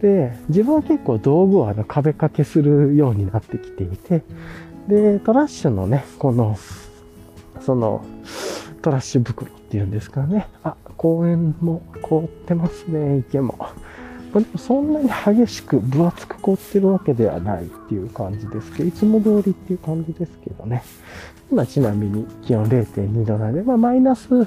で、自分は結構道具をあの壁掛けするようになってきていて、で、トラッシュのね、この、その、トラッシュ袋っていうんですかね。あ、公園も凍ってますね、池も。でもそんなに激しく分厚く凍ってるわけではないっていう感じですけど、いつも通りっていう感じですけどね。今ちなみに気温0.2度なんで、まあマイナス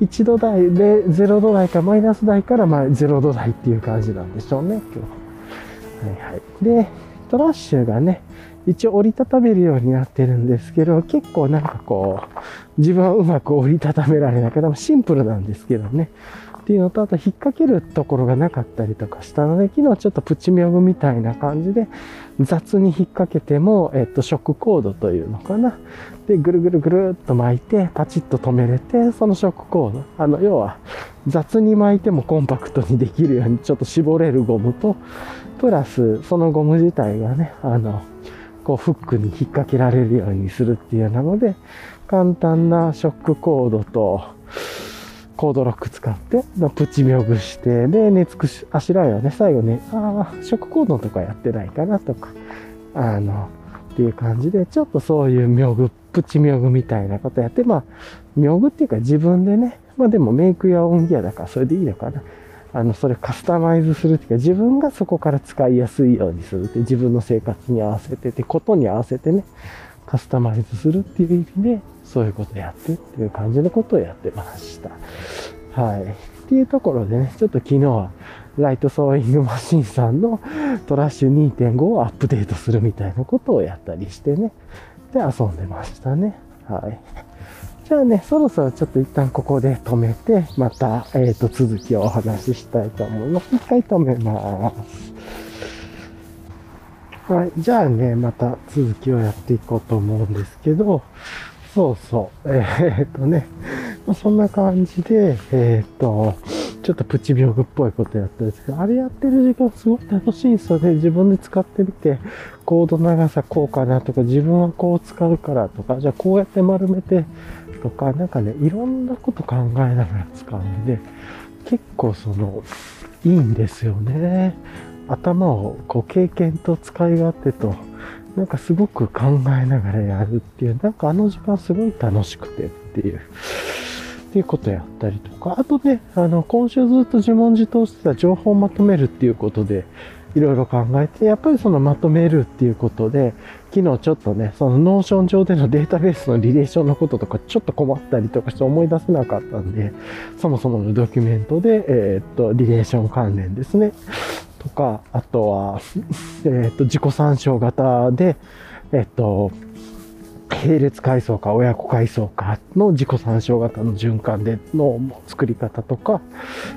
1度台で0度台かマイナス台からまあ0度台っていう感じなんでしょうね、今日。はいはい。で、トラッシュがね、一応折りたためるようになってるんですけど、結構なんかこう、自分はうまく折りたためられないから、シンプルなんですけどね。っていうのと、あと引っ掛けるところがなかったりとかしたので、昨日ちょっとプチミョグみたいな感じで、雑に引っ掛けても、えっと、ショックコードというのかな。で、ぐるぐるぐるっと巻いて、パチッと止めれて、そのショックコード。あの、要は、雑に巻いてもコンパクトにできるように、ちょっと絞れるゴムと、プラス、そのゴム自体がね、あの、こうフックに引っ掛けられるようにするっていうなので、簡単なショックコードと、コードロック使って、プチミョグして、で、熱くし、あしらいはね、最後ね、ああ、ショックコードとかやってないかなとか、あの、っていう感じで、ちょっとそういうミョグ、プチミョグみたいなことやって、まあ、ミョグっていうか自分でね、まあでもメイクや音ギアだからそれでいいのかな。あの、それカスタマイズするっていうか、自分がそこから使いやすいようにするって、自分の生活に合わせてて、ことに合わせてね、カスタマイズするっていう意味で、そういうことやってっていう感じのことをやってました。はい。っていうところでね、ちょっと昨日は、ライトソーイングマシンさんのトラッシュ2.5をアップデートするみたいなことをやったりしてね、で遊んでましたね。はい。じゃあね、そろそろちょっと一旦ここで止めて、また、えっ、ー、と、続きをお話ししたいと思います。一回止めます。はい。じゃあね、また続きをやっていこうと思うんですけど、そうそう。えー、っとね、ま、そんな感じで、えー、っと、ちょっとプチ病具っぽいことやったんですけど、あれやってる時間すごく楽しいんですよね。自分で使ってみて、コード長さこうかなとか、自分はこう使うからとか、じゃあこうやって丸めてとか、なんかね、いろんなこと考えながら使うんで、結構その、いいんですよね。頭をこう経験と使い勝手と、なんかすごく考えながらやるっていう、なんかあの時間すごい楽しくてっていう、っていうことやったりとか、あとね、あの、今週ずっと自問自答してた情報をまとめるっていうことで、いろいろ考えて、やっぱりそのまとめるっていうことで、昨日ちょっとね、その Notion 上でのデータベースのリレーションのこととかちょっと困ったりとかして思い出せなかったんで、そもそものドキュメントで、えー、っと、リレーション関連ですね。とか、あとは、えっと、自己参照型で、えっと、並列階層か親子階層かの自己参照型の循環での作り方とか、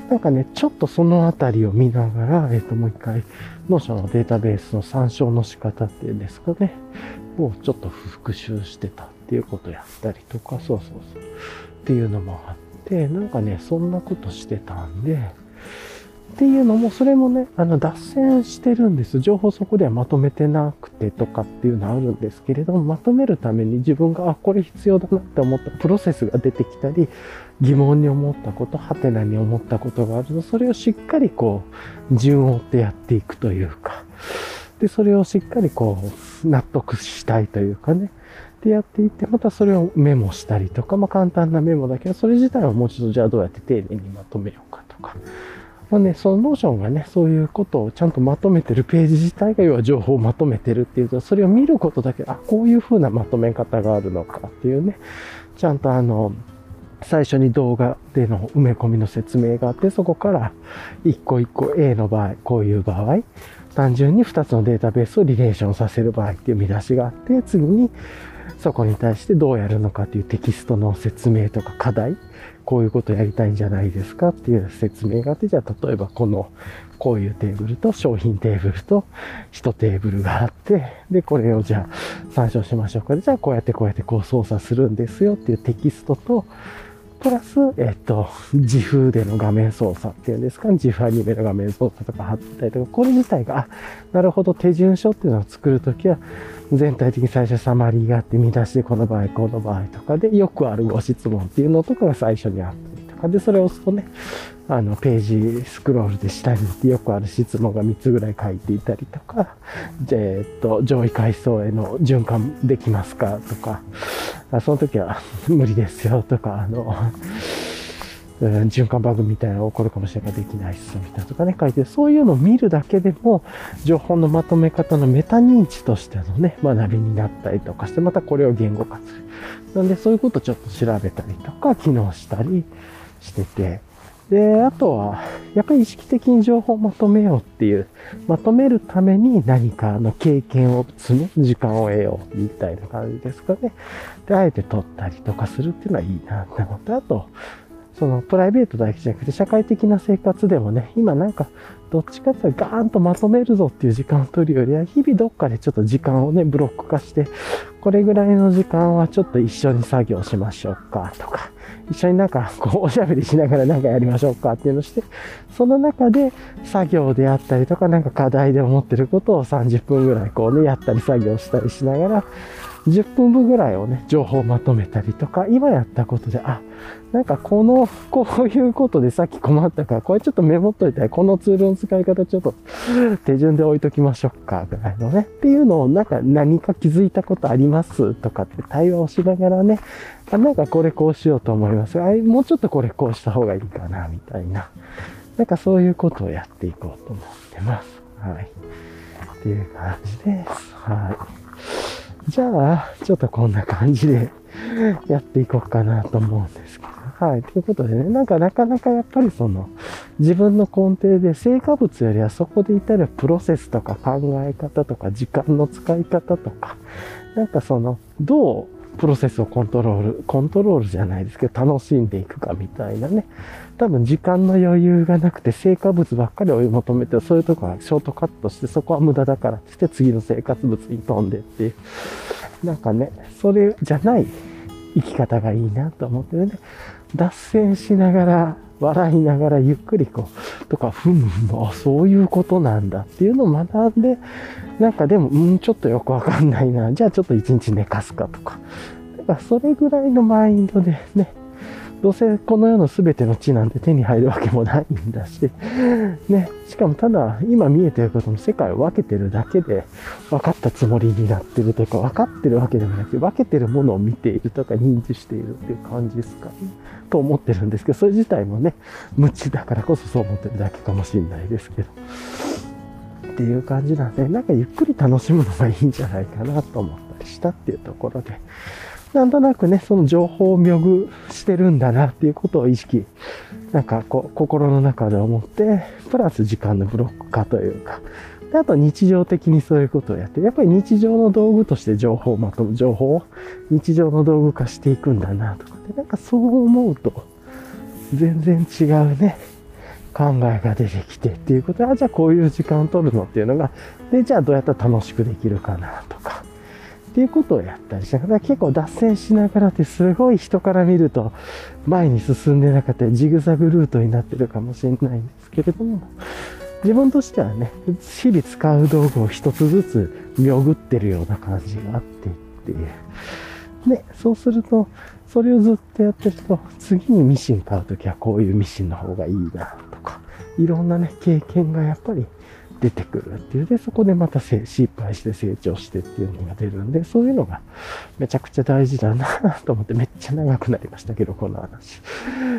なんかね、ちょっとそのあたりを見ながら、えっ、と、もう一回、 Notion のデータベースの参照の仕方っていうんですかね、をちょっと復習してたっていうことやったりとか、そうそうそう、っていうのもあって、なんかね、そんなことしてたんで、っていうのも、それもね、あの、脱線してるんです。情報そこではまとめてなくてとかっていうのはあるんですけれども、まとめるために自分が、あ、これ必要だなって思ったプロセスが出てきたり、疑問に思ったこと、ハテナに思ったことがあると、それをしっかりこう、順を追ってやっていくというか、で、それをしっかりこう、納得したいというかね、でやっていって、またそれをメモしたりとか、まあ簡単なメモだけど、それ自体はもう一度じゃあどうやって丁寧にまとめようかとか。まあね、その Notion がね、そういうことをちゃんとまとめてるページ自体が要は情報をまとめてるっていうと、それを見ることだけ、あ、こういう風なまとめ方があるのかっていうね、ちゃんとあの、最初に動画での埋め込みの説明があって、そこから一個一個 A の場合、こういう場合、単純に2つのデータベースをリレーションさせる場合っていう見出しがあって、次にそこに対してどうやるのかっていうテキストの説明とか課題、こういうことやりたいんじゃないですかっていう説明があって、じゃあ例えばこの、こういうテーブルと商品テーブルと1テーブルがあって、で、これをじゃあ参照しましょうか。じゃあこうやってこうやってこう操作するんですよっていうテキストと、プラス、えっと、自風での画面操作っていうんですか、自負アニメの画面操作とか貼ったりとか、これ自体が、あ、なるほど、手順書っていうのを作るときは、全体的に最初サマリーがあって、見出しでこの場合、この場合とかで、よくあるご質問っていうのとかが最初にあったりとか、で、それを押すとね、あの、ページスクロールで下に行ってよくある質問が3つぐらい書いていたりとか、えっと、上位階層への循環できますかとか、その時は無理ですよとか、あの、循環バグみたいなのが起こるかもしれないできないっすみたいなとかね、書いて、そういうのを見るだけでも、情報のまとめ方のメタ認知としてのね、学びになったりとかして、またこれを言語化する。なんで、そういうことをちょっと調べたりとか、機能したりしてて、で、あとは、やっぱり意識的に情報をまとめようっていう、まとめるために何かの経験を積む、時間を得ようみたいな感じですかね。で、あえて取ったりとかするっていうのはいいなって思って、あと、そのプライベートだけじゃなくて社会的な生活でもね、今なんかどっちかっていうとガーンとまとめるぞっていう時間を取るよりは、日々どっかでちょっと時間をね、ブロック化して、これぐらいの時間はちょっと一緒に作業しましょうかとか、一緒になんかこうおしゃべりしながらなんかやりましょうかっていうのをして、その中で作業であったりとかなんか課題で思ってることを30分ぐらいこうね、やったり作業したりしながら、10分分ぐらいをね、情報をまとめたりとか、今やったことで、あ、なんかこの、こういうことでさっき困ったから、これちょっとメモっといたら、このツールの使い方ちょっと手順で置いときましょうか、ぐらいのね。っていうのを、なんか何か気づいたことありますとかって対話をしながらね、あなんかこれこうしようと思いますあ。もうちょっとこれこうした方がいいかな、みたいな。なんかそういうことをやっていこうと思ってます。はい。っていう感じです。はい。じゃあ、ちょっとこんな感じでやっていこうかなと思うんですけど。はい。ということでね、なんかなかなかやっぱりその、自分の根底で成果物よりはそこでいたらプロセスとか考え方とか時間の使い方とか、なんかその、どうプロセスをコントロール、コントロールじゃないですけど、楽しんでいくかみたいなね。多分時間の余裕がなくて成果物ばっかり追い求めて、そういうとこはショートカットして、そこは無駄だからってって次の生活物に飛んでっていう。なんかね、それじゃない生き方がいいなと思ってね。脱線しながら、笑いながらゆっくりこう、とか、ふむふむ、あ、そういうことなんだっていうのを学んで、なんかでも、うん、ちょっとよくわかんないな。じゃあちょっと一日寝かすかとか。だからそれぐらいのマインドでね、どうせこの世の全ての地なんて手に入るわけもないんだし、ね、しかもただ今見えてることの世界を分けてるだけで分かったつもりになってるというか、分かってるわけでもなくて、分けてるものを見ているとか認知しているっていう感じですかね。と思ってるんですけど、それ自体もね、無知だからこそそう思ってるだけかもしれないですけど。っていう感じなんで、なんかゆっくり楽しむのがいいんじゃないかなと思ったりしたっていうところで、なんとなくね、その情報を妙具してるんだなっていうことを意識、なんかこう、心の中で思って、プラス時間のブロック化というか、であと日常的にそういうことをやって、やっぱり日常の道具として情報をまとむ、情報を日常の道具化していくんだなとかで、なんかそう思うと、全然違うね、考えが出てきてっていうことで、あ、じゃあこういう時間を取るのっていうのが、で、じゃあどうやったら楽しくできるかなとか、っていうことをやったりしながら、結構脱線しながらってすごい人から見ると前に進んでなかったり、ジグザグルートになってるかもしれないんですけれども、自分としてはね、日々使う道具を一つずつ見ぐってるような感じがあってっていう。で、そうすると、それをずっとやってると、次にミシン買うときはこういうミシンの方がいいなとか、いろんなね、経験がやっぱり出てくるっていうで、そこでまた失敗して成長してっていうのが出るんで、そういうのがめちゃくちゃ大事だなと思ってめっちゃ長くなりましたけど、この話。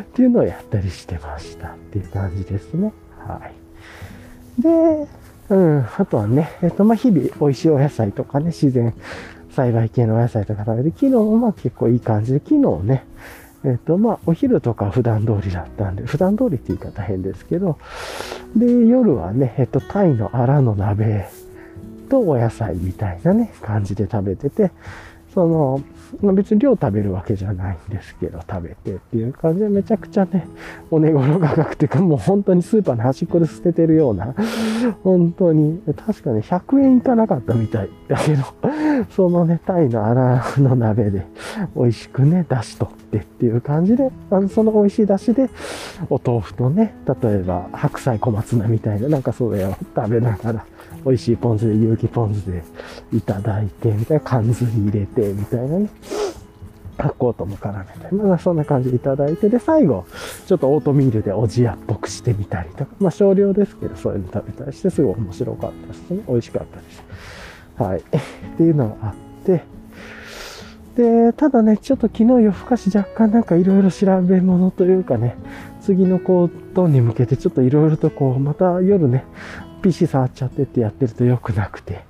っていうのをやったりしてましたっていう感じですね。はい。で、うん、あとはね、えっ、と、まあ、日々美味しいお野菜とかね、自然栽培系のお野菜とか食べて、昨日もまあ結構いい感じで、昨日ね、えっ、と、まあ、お昼とか普段通りだったんで、普段通りって言い方変ですけど、で、夜はね、えっ、と、タイのアラの鍋とお野菜みたいなね、感じで食べてて、その、まあ、別に量食べるわけじゃないんですけど、食べてっていう感じでめちゃくちゃね、お値頃価格っていうかもう本当にスーパーの端っこで捨ててるような、本当に、確かね、100円いかなかったみたいだけど、そのね、タイのアラの鍋で美味しくね、出しとってっていう感じで、あのその美味しい出汁で、お豆腐とね、例えば白菜小松菜みたいな、なんかそれを食べながら、美味しいポン酢で、有機ポン酢でいただいて、みたいな、缶酢に入れて、みたいなね。発酵とも絡めて、まあそんな感じでいただいて、で、最後、ちょっとオートミールでおじやっぽくしてみたりとか、まあ少量ですけど、そういうの食べたりして、すごい面白かったですね。美味しかったです。はい。っていうのがあって、で、ただね、ちょっと昨日夜更かし若干なんかいろいろ調べ物というかね、次のことに向けてちょっといろいろとこう、また夜ね、PC 触っちゃってってやってると良くなくて、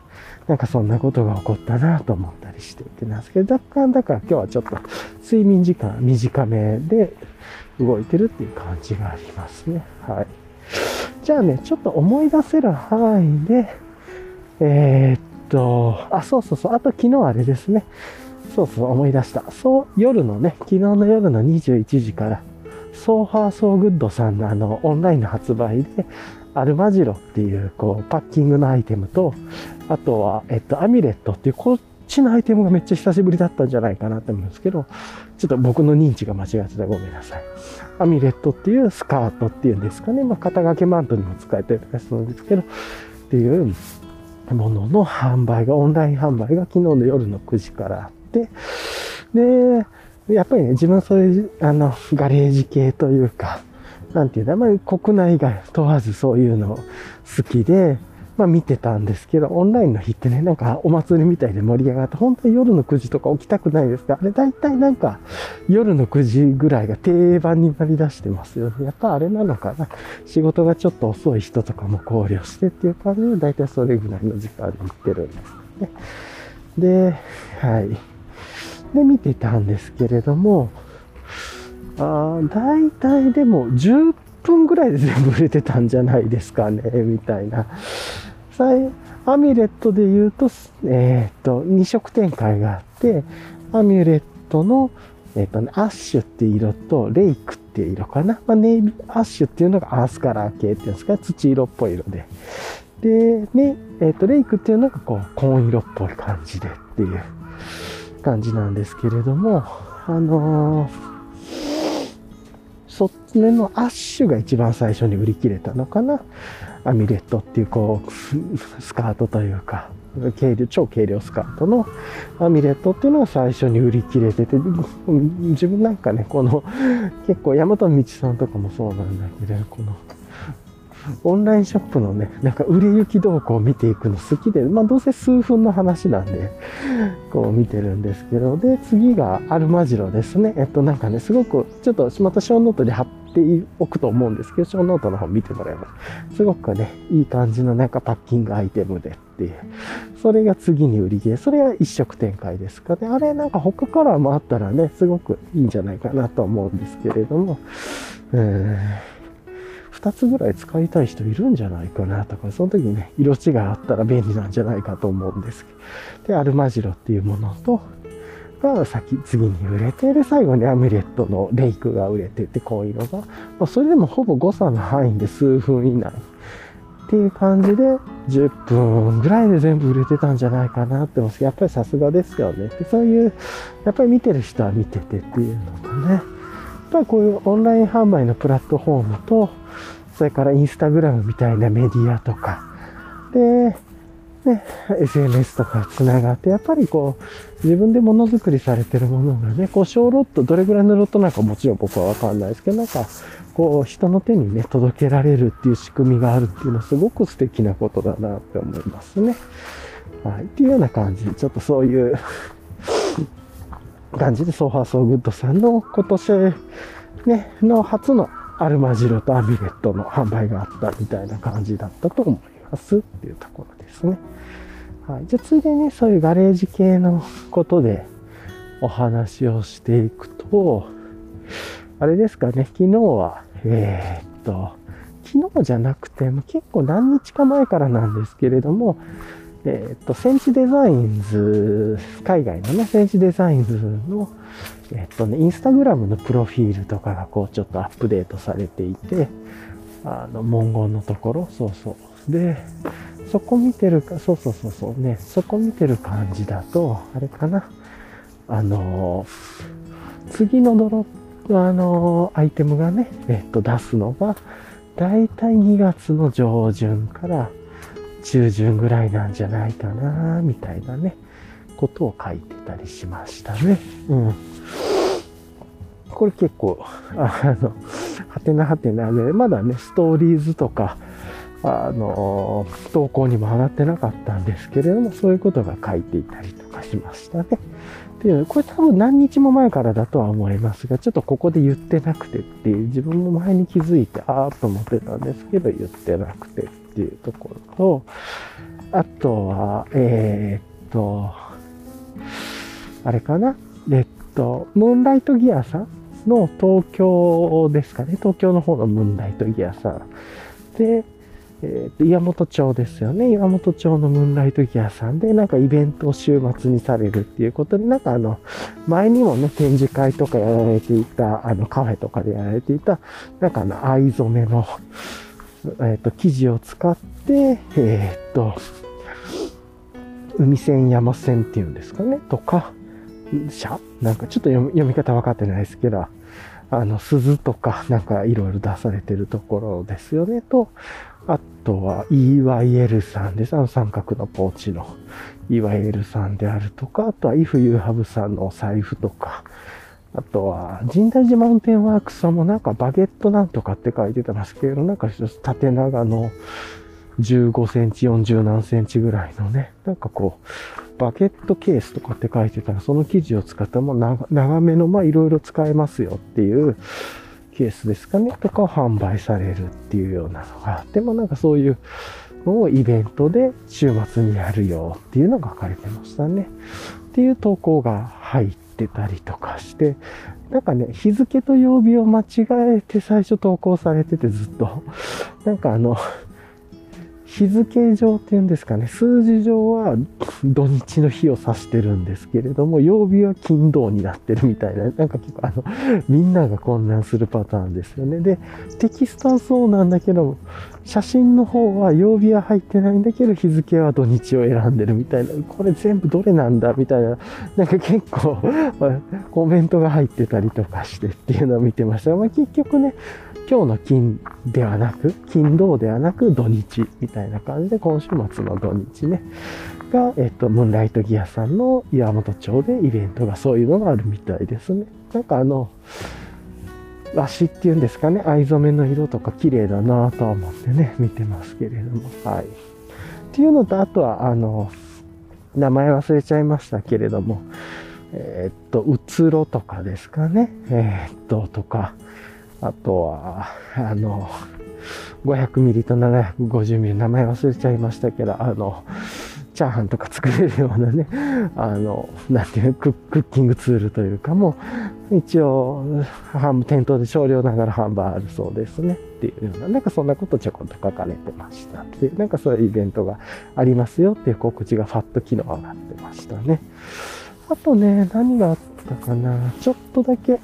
なんかそんなことが起こったなと思ったりしていてなんですけど、若干だから今日はちょっと睡眠時間短めで動いてるっていう感じがありますね。はい。じゃあね、ちょっと思い出せる範囲で、えー、っと、あ、そうそうそう、あと昨日あれですね。そうそう、思い出した。そう、夜のね、昨日の夜の21時から、 So Far So Good さんのあの、オンラインの発売で、アルマジロっていう、こう、パッキングのアイテムと、あとは、えっと、アミレットっていう、こっちのアイテムがめっちゃ久しぶりだったんじゃないかなって思うんですけど、ちょっと僕の認知が間違ってたごめんなさい。アミレットっていうスカートっていうんですかね。まあ、肩掛けマントにも使えたりとかするんですけど、っていうものの販売が、オンライン販売が昨日の夜の9時からあって、で、やっぱりね、自分そういう、あの、ガレージ系というか、なんていうの、まあ、国内外問わずそういうの好きで、まあ見てたんですけど、オンラインの日ってね、なんかお祭りみたいで盛り上がって、本当に夜の9時とか起きたくないですかあれ大体なんか夜の9時ぐらいが定番になりだしてますよね。やっぱあれなのかな仕事がちょっと遅い人とかも考慮してっていう感じで、大体それぐらいの時間に行ってるんですね。で、はい。で、見てたんですけれども、あ大体でも10分ぐらいで全部売れてたんじゃないですかね、みたいな。アミュレットで言うと、えっ、と、2色展開があって、アミュレットの、えっ、とね、アッシュって色と、レイクっていう色かな。まあ、ネイビー、アッシュっていうのがアースカラー系っていうんですか、土色っぽい色で。で、ね、えっ、と、レイクっていうのがこう、紺色っぽい感じでっていう感じなんですけれども、あのーそっちのアッシュが一番最初に売り切れたのかな。アミレットっていうこう、スカートというか、軽量、超軽量スカートのアミレットっていうのが最初に売り切れてて、自分なんかね、この、結構山田道さんとかもそうなんだけど、この、オンラインショップのね、なんか売れ行き動向を見ていくの好きで、まあどうせ数分の話なんで、こう見てるんですけど、で、次がアルマジロですね。えっとなんかね、すごく、ちょっとまたショーノートで貼っておくと思うんですけど、ショーノートの方見てもらえば、すすごくね、いい感じのなんかパッキングアイテムでっていう。それが次に売り切れ。それは一色展開ですかね。あれなんか他カラーもあったらね、すごくいいんじゃないかなと思うんですけれども、うん2つぐらい使いたい人いるんじゃないかなとか、その時にね、色違いあったら便利なんじゃないかと思うんですけど。で、アルマジロっていうものと、が先、次に売れて、で、最後にアミュレットのレイクが売れてて、こういうのが、まあ、それでもほぼ誤差の範囲で数分以内っていう感じで、10分ぐらいで全部売れてたんじゃないかなって思うんですけど、やっぱりさすがですよね。でそういう、やっぱり見てる人は見ててっていうのとね、ぱりこういうオンライン販売のプラットフォームと、それからインスタグラムみたいなメディアとか、で、ね、SNS とかつながって、やっぱりこう、自分でものづくりされてるものがね、こう小ロット、どれぐらいのロットなんかもちろん僕はわかんないですけど、なんか、こう、人の手にね、届けられるっていう仕組みがあるっていうのはすごく素敵なことだなって思いますね。はい。っていうような感じで、ちょっとそういう感じで、 So Far So Good さんの今年、ね、の初のアルマジロとアビレットの販売があったみたいな感じだったと思いますっていうところですね。はい。じゃあ、ついでにそういうガレージ系のことでお話をしていくと、あれですかね、昨日は、えー、っと、昨日じゃなくて、結構何日か前からなんですけれども、えっと、センチデザインズ、海外のね、センチデザインズの、えっとね、インスタグラムのプロフィールとかがこうちょっとアップデートされていて、あの、文言のところ、そうそう。で、そこ見てるか、そうそうそうそうね、そこ見てる感じだと、あれかな、あの、次のドロップ、あの、アイテムがね、えっと、出すのが、だいたい2月の上旬から中旬ぐらいなんじゃないかな、みたいなね、ことを書いてたりしましたね。うん。これ結構、あの、はてなはてなで、まだね、ストーリーズとか、あの、投稿にも上がってなかったんですけれども、そういうことが書いていたりとかしましたね。っていう、これ多分何日も前からだとは思いますが、ちょっとここで言ってなくてっていう、自分も前に気づいて、ああと思ってたんですけど、言ってなくてっていうところと、あとは、えー、っと、あれかな？えっと、ムーンライトギアさんの東京ですかね？東京の方のムーンライトギアさん。で、えー、と岩本町ですよね。岩本町のムーンライトギアさんで、なんかイベントを週末にされるっていうことで、なんかあの、前にもね、展示会とかやられていた、あの、カフェとかでやられていた、なんかあの、藍染めの、えっ、と、生地を使って、えっ、と、海線山線っていうんですかね、とか、社なんかちょっと読み方分かってないですけど、あの、鈴とか、なんかいろいろ出されてるところですよね、と、あとは EYL さんです。あの三角のポーチの EYL さんであるとか、あとは If You Have さんのお財布とか、あとは、神代寺マウンテンワークスさんもなんかバゲットなんとかって書いてたますけど、なんか一つ縦長の15センチ、40何センチぐらいのね、なんかこう、バケットケースとかって書いてたら、その生地を使ったも長めの、まあいろいろ使えますよっていう、ケースですかね、とかを販売されるっていうようなのがあって、もなんかそういうのをイベントで週末にやるよっていうのが書かれてましたね。っていう投稿が入ってたりとかして、なんかね、日付と曜日を間違えて最初投稿されててずっと、なんかあの、日付上っていうんですかね、数字上は土日の日を指してるんですけれども、曜日は金土になってるみたいな、なんか結構あの、みんなが混乱するパターンですよね。で、テキストはそうなんだけど、写真の方は曜日は入ってないんだけど、日付は土日を選んでるみたいな、これ全部どれなんだみたいな、なんか結構、コメントが入ってたりとかしてっていうのを見てました、まあ結局ね、今日の金ではなく、金土ではなく土日みたいな感じで、今週末の土日ね、が、えっと、ムーンライトギアさんの岩本町でイベントがそういうのがあるみたいですね。なんかあの、和紙っていうんですかね、藍染めの色とか綺麗だなとは思ってね、見てますけれども、はい。っていうのと、あとは、あの、名前忘れちゃいましたけれども、えー、っと、うつろとかですかね、えー、っと、とか、あとは、あの、500ミリと750ミリ、名前忘れちゃいましたけど、あの、チャーハンとか作れるようなね、あの、なんていうクッキングツールというかも、一応、店頭で少量ながら販売あるそうですね。っていうような、なんかそんなことちょこっと書かれてましたっていう、なんかそういうイベントがありますよっていう告知がファッと昨日上がってましたね。あとね、何があったかな、ちょっとだけ、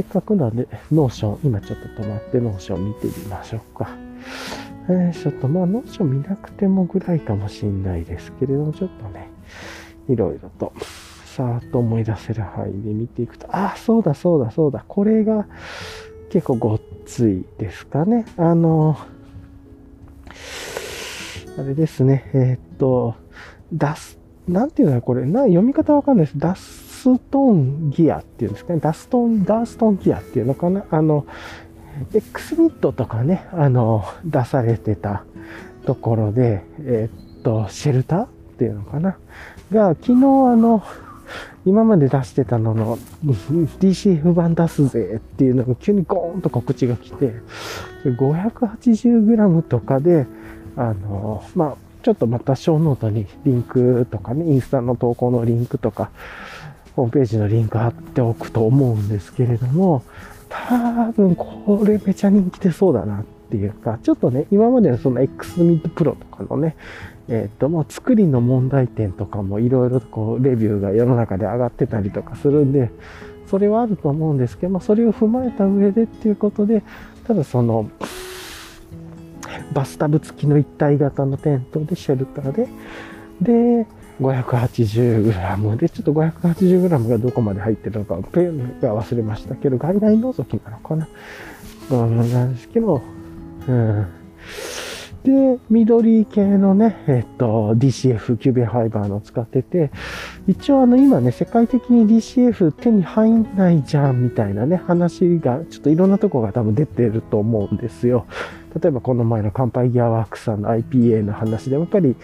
せっかくなんで、 Notion、今ちょっと止まって Notion 見てみましょうか。えー、ちょっとまあ、ノーション見なくてもぐらいかもしんないですけれども、ちょっとね、いろいろと、さーっと思い出せる範囲で見ていくと、あ、そうだそうだそうだ、これが結構ごっついですかね。あの、あれですね、えー、っと、ダス、なんていうのこれ、な、読み方わかんないです。ストンギアっていうんですかね。ダストン、ダーストンギアっていうのかな。あの、X ミットとかね、あの、出されてたところで、えー、っと、シェルターっていうのかな。が、昨日あの、今まで出してたのの DCF 版出すぜっていうのが急にゴーンと告知が来て、580g とかで、あの、まあ、ちょっとまたショーノートにリンクとかね、インスタの投稿のリンクとか、ホームページのリンク貼っておくと思うんですけれども、多分これめちゃ人気出そうだなっていうか、ちょっとね、今までのその X ミッドプロとかのね、えっ、と、もう作りの問題点とかもいろいろとこう、レビューが世の中で上がってたりとかするんで、それはあると思うんですけど、まあ、それを踏まえた上でっていうことで、ただその、バスタブ付きの一体型のテントでシェルターで、で、580g で、ちょっと 580g がどこまで入ってるのか、ペグか忘れましたけど、ガイライン除きなのかな。うん、なんですけど、うん。で、緑系のね、えっと、DCF、キューベンファイバーの使ってて、一応あの今ね、世界的に DCF 手に入んないじゃんみたいなね、話が、ちょっといろんなとこが多分出てると思うんですよ。例えばこの前の乾杯ギアワークさんの IPA の話でもやっぱり、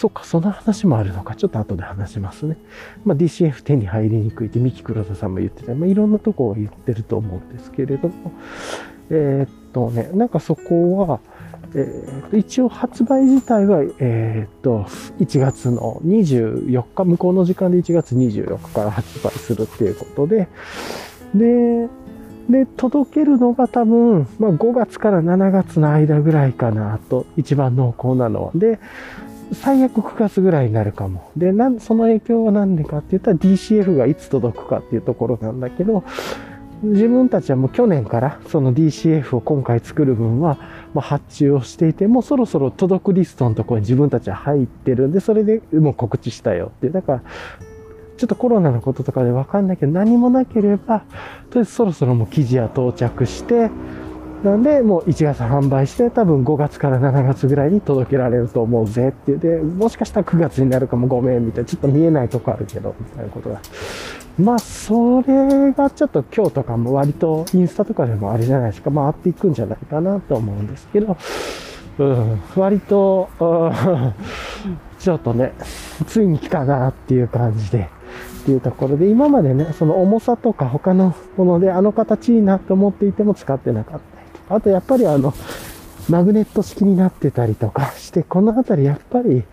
そっか、その話もあるのか。ちょっと後で話しますね。まあ、DCF 手に入りにくいって三木黒田さんも言ってた。まあ、いろんなとこが言ってると思うんですけれども、えー、っとね、なんかそこは、えー、一応発売自体は、えー、っと、1月の24日、向こうの時間で1月24日から発売するっていうことで、で、で、届けるのが多分、まあ、5月から7月の間ぐらいかなと、一番濃厚なのは。で、最悪9月ぐらいになるかも。で、なんその影響は何でかって言ったら DCF がいつ届くかっていうところなんだけど、自分たちはもう去年からその DCF を今回作る分はま発注をしていて、もうそろそろ届くリストのところに自分たちは入ってるんで、それでもう告知したよって。だから、ちょっとコロナのこととかでわかんないけど、何もなければ、とりあえずそろそろもう記事は到着して、なんで、もう1月販売して、多分5月から7月ぐらいに届けられると思うぜっていう。で、もしかしたら9月になるかもごめんみたいな、ちょっと見えないとこあるけど、みたいなことが。まあ、それがちょっと今日とかも割とインスタとかでもあれじゃないですか、回っていくんじゃないかなと思うんですけど、うん、割と、ちょっとね、ついに来たなっていう感じで、っていうところで、今までね、その重さとか他のものであの形いいなと思っていても使ってなかった、あとやっぱりあの、マグネット式になってたりとか して、このあたりやっぱり、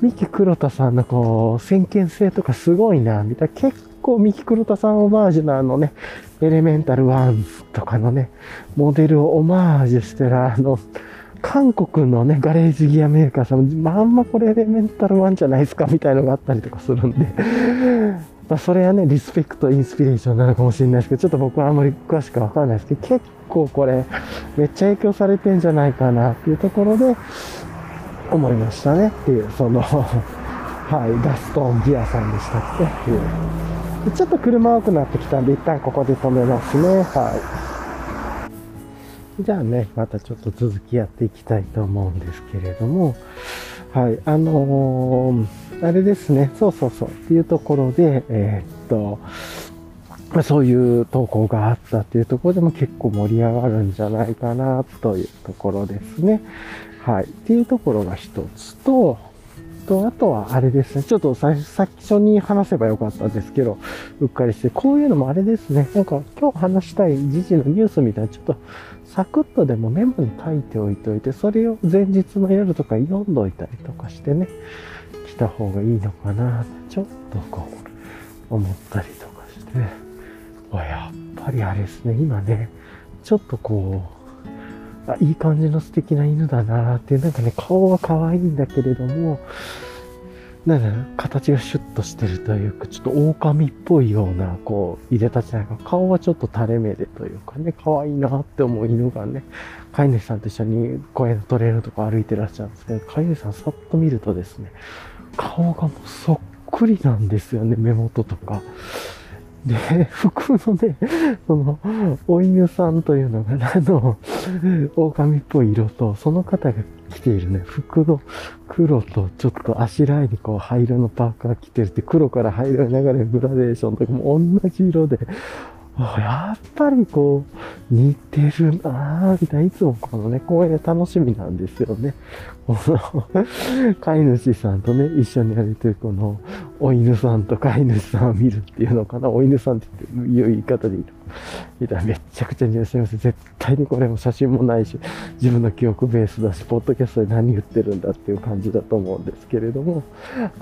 三木黒田さんのこう、先見性とかすごいな、みたいな、結構ミキクロタさんオマージュのあのね、エレメンタル1とかのね、モデルをオマージュしてるあの、韓国のね、ガレージギアメーカーさんもまんまこれエレメンタル1じゃないですかみたいのがあったりとかするんで。まあそれはね、リスペクト、インスピレーションなのかもしれないですけど、ちょっと僕はあんまり詳しくわかんないですけど、結構これ、めっちゃ影響されてんじゃないかなっていうところで、思いましたねっていう、その はい、ガストンギアさんでしたっけっていう。ちょっと車多くなってきたんで、一旦ここで止めますね。はい。じゃあね、またちょっと続きやっていきたいと思うんですけれども、はい、あのー、あれですね、そうそうそう、っていうところで、えー、っと、そういう投稿があったっていうところでも結構盛り上がるんじゃないかなというところですね。はい。っていうところが一つと、と、あとはあれですね。ちょっと最初に話せばよかったんですけど、うっかりして、こういうのもあれですね。なんか今日話したい時事のニュースみたいな、ちょっとサクッとでもメモに書いておいておいて、それを前日の夜とか読んどいたりとかしてね、来た方がいいのかな、ちょっとこう、思ったりとかして、あ、やっぱりあれですね。今ね、ちょっとこう、あ、いい感じの素敵な犬だなって、なんかね、顔は可愛いんだけれども、なんだろ形がシュッとしてるというか、ちょっと狼っぽいような、こう、入れたじゃないか。顔はちょっと垂れ目でというかね、可愛いなって思う犬がね、飼い主さんと一緒に公園のトレールとか歩いてらっしゃるんですけど、飼い主さんさっと見るとですね、顔がもうそっくりなんですよね、目元とか。で、服のね、その、お犬さんというのが、あの、狼っぽい色と、その方が着ているね、服の黒とちょっとあしらいにこう灰色のパーカー着てるって、黒から灰色に流れるグラデーションとかも同じ色で、やっぱりこう、似てるなぁ、みたいな。いつもこのね、公園楽しみなんですよね。飼い主さんとね、一緒に歩いてるこの、お犬さんと飼い主さんを見るっていうのかな。お犬さんっていう言い方でいいの。みたいな。めっちゃくちゃ似合います。絶対にこれも写真もないし、自分の記憶ベースだし、ポッドキャストで何言ってるんだっていう感じだと思うんですけれども、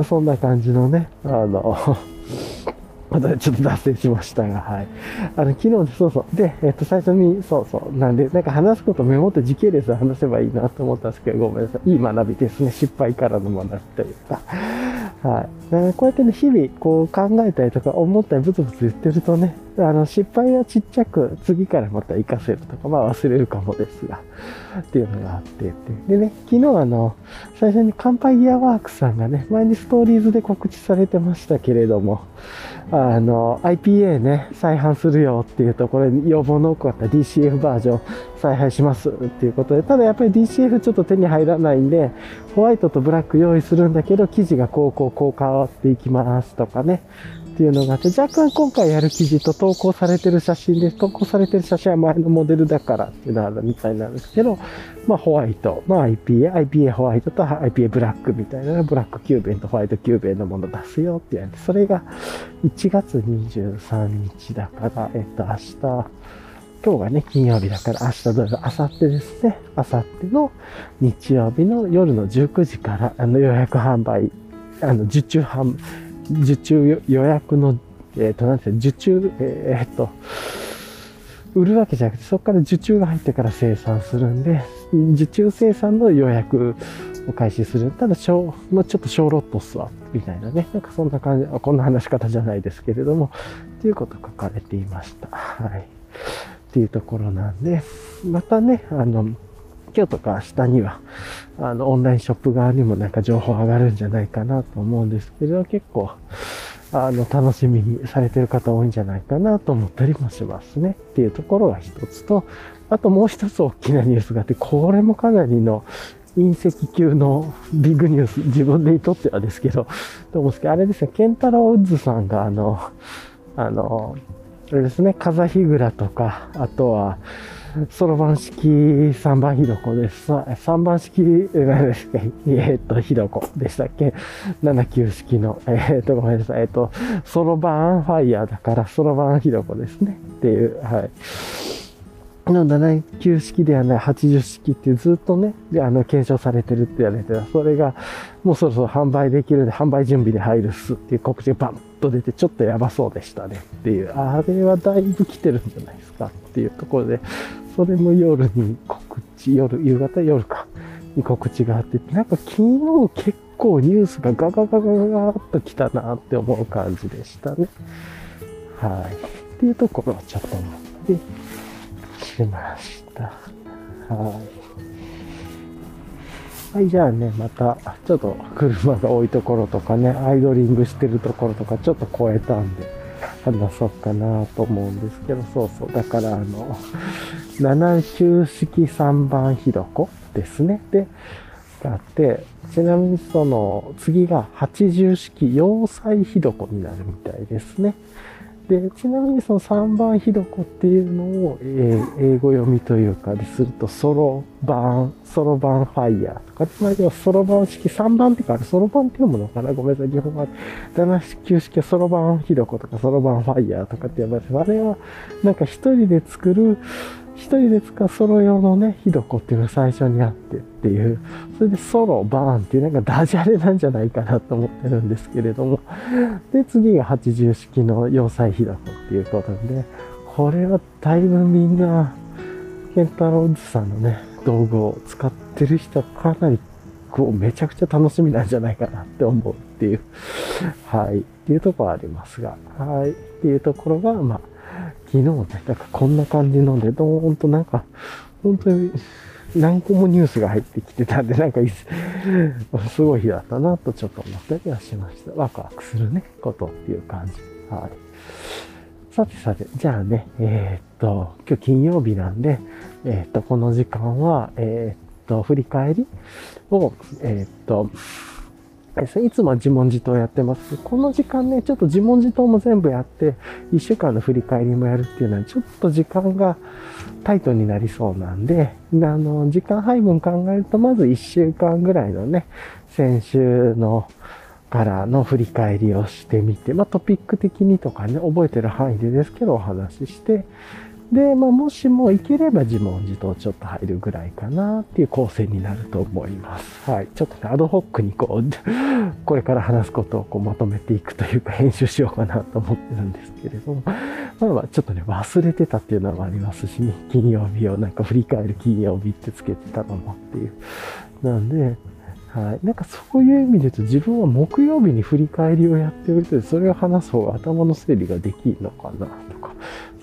そんな感じのね、あの、またちょっと脱線しましたが、はい。あの、昨日で、そうそう。で、えっと、最初に、そうそう。なんで、なんか話すことメモって時系列で話せばいいなと思ったんですけど、ごめんなさい。いい学びですね。失敗からの学びというか。はい。こうやってね、日々、こう考えたりとか思ったりブツブツ言ってるとね、あの、失敗はちっちゃく、次からまた活かせるとか、まあ忘れるかもですが、っていうのがあってでね、昨日あの、最初に乾杯ギアワークさんがね、前にストーリーズで告知されてましたけれども、あの、IPA ね、再販するよっていうところに要望の多かった DCF バージョン再販しますっていうことで、ただやっぱり DCF ちょっと手に入らないんで、ホワイトとブラック用意するんだけど、生地がこうこうこう変わっていきますとかね、っていうのがあって、若干今回やる記事と投稿されてる写真です、投稿されてる写真は前のモデルだからっていうのはあるみたいなんですけど、まあホワイト、まあ IPA、IPA ホワイトと IPA ブラックみたいな、ブラックキューベンとホワイトキューベンのもの出すよってやって、それが1月23日だから、えっと明日、今日がね、金曜日だから明日土曜日、明後日ですね。明後日の日曜日の夜の19時から、あの予約販売、あの受注販、受注予約の、えっ、ー、と、なんていう受注、えー、っと、売るわけじゃなくて、そこから受注が入ってから生産するんで、受注生産の予約を開始する。ただ、小、まあ、ちょっと小ロットスは、みたいなね。なんかそんな感じ、こんな話し方じゃないですけれども、っていうこと書かれていました。はい。っていうところなんで、またね、あの、今日とか明日には、あの、オンラインショップ側にもなんか情報上がるんじゃないかなと思うんですけど、結構、あの、楽しみにされてる方多いんじゃないかなと思ったりもしますね。っていうところが一つと、あともう一つ大きなニュースがあって、これもかなりの隕石級のビッグニュース、自分でにとってはですけど、と思うんですけど、あれですね、ケンタロウッズさんがあの、あの、あれですね、風日倉とか、あとは、そろばん式3番ひどこです。3番式、何ですかえっ、と、ひどこでしたっけ ?7 級式の、えっ、と、ごめんなさい。えっ、と、そろばんファイヤーだから、そろばんひどこですね。っていう、はい。の7級式ではない80式ってずっとね、あの、検証されてるって言われてた。それが、もうそろそろ販売できるんで、販売準備で入るっすっていう告知がバンと出て、ちょっとやばそうでしたねっていう。あれはだいぶ来てるんじゃないですかっていうところで、それも夜に告知、夜、夕方夜か、に告知があって、なんか昨日結構ニュースがガガガガガガーっと来たなって思う感じでしたね。はい。っていうところをちょっと思ってしました。はい。はい、じゃあね、また、ちょっと車が多いところとかね、アイドリングしてるところとかちょっと超えたんで、話そうかなと思うんですけど、そうそう。だから、あの、7周式3番ひどこですね。で、があって、ちなみにその次が80式要塞ひどこになるみたいですね。で、ちなみにその3番ひどこっていうのを、えー、英語読みというかですると、ソロバン、ソロバンファイヤーとか、つまりはソロバン式3番ってか、ソロバンって読むのかな？ごめんなさい、日本語7級式はソロバンひどことか、ソロバンファイヤーとかって呼ばれて、あれはなんか一人で作る、一人で使うソロ用のね、ひどこっていうのが最初にあってっていう、それでソロ、バーンっていうなんかダジャレなんじゃないかなと思ってるんですけれども、で、次が80式の要塞ひどこっていうことで、これはだいぶみんな、ケンタロウズさんのね、道具を使ってる人はかなりこうめちゃくちゃ楽しみなんじゃないかなって思うっていう、はい、っていうところありますが、はい、っていうところが、まあ、昨日ね、なんかこんな感じので、どーんとなんか、本当に何個もニュースが入ってきてたんで、なんかすごい日だったなとちょっと思ったりはしました。ワクワクするね、ことっていう感じ。はい。さてさて、じゃあね、えー、っと、今日金曜日なんで、えー、っと、この時間は、えー、っと、振り返りを、えっと、いつも自問自答やってます。この時間ね、ちょっと自問自答も全部やって、一週間の振り返りもやるっていうのは、ちょっと時間がタイトになりそうなんで、あの、時間配分考えると、まず一週間ぐらいのね、先週のからの振り返りをしてみて、まあトピック的にとかね、覚えてる範囲でですけどお話しして、で、まあ、もしもいければ自問自答ちょっと入るぐらいかなっていう構成になると思います。はい。ちょっとね、アドホックにこう、これから話すことをこうまとめていくというか編集しようかなと思ってるんですけれども、まあまあちょっとね、忘れてたっていうのもありますしね、金曜日をなんか振り返る金曜日ってつけてたのもっていう。なんで、はい。なんかそういう意味で言うと自分は木曜日に振り返りをやっておいて、それを話す方が頭の整理ができるのかなとか、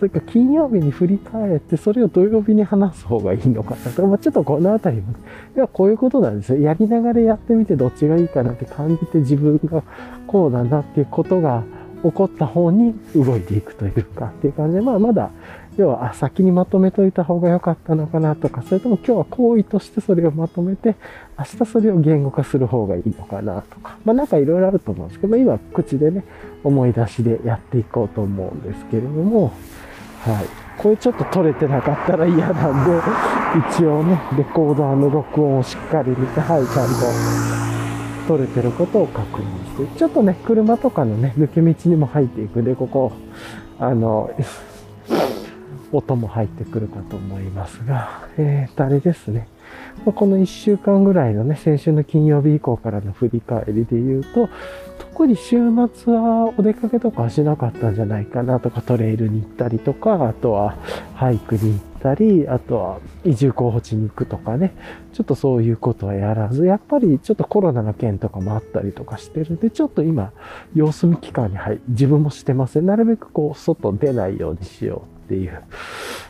それか金曜日に振り返って、それを土曜日に話す方がいいのかなと。か、まあ、ちょっとこのあたりも、いや、こういうことなんですよ。やりながらやってみてどっちがいいかなって感じて自分がこうだなっていうことが起こった方に動いていくというかっていう感じで、まあまだ要は、先にまとめといた方が良かったのかなとか、それとも今日は行為としてそれをまとめて、明日それを言語化する方がいいのかなとか、まあなんかいろいろあると思うんですけど、今口でね、思い出しでやっていこうと思うんですけれども、はい。これちょっと取れてなかったら嫌なんで、一応ね、レコーダーの録音をしっかり見て、はい、ちゃんと取れてることを確認して、ちょっとね、車とかのね、抜け道にも入っていくんで、ここ、あの、音も入ってくるかと思いますが、えーと、あれですね。この1週間ぐらいのね、先週の金曜日以降からの振り返りで言うと、特に週末はお出かけとかはしなかったんじゃないかなとか、トレイルに行ったりとか、あとはハイクに行ったり、あとは移住候補地に行くとかね、ちょっとそういうことはやらず、やっぱりちょっとコロナの件とかもあったりとかしてるんで、ちょっと今、様子見期間に入自分もしてません。なるべくこう、外出ないようにしようっていう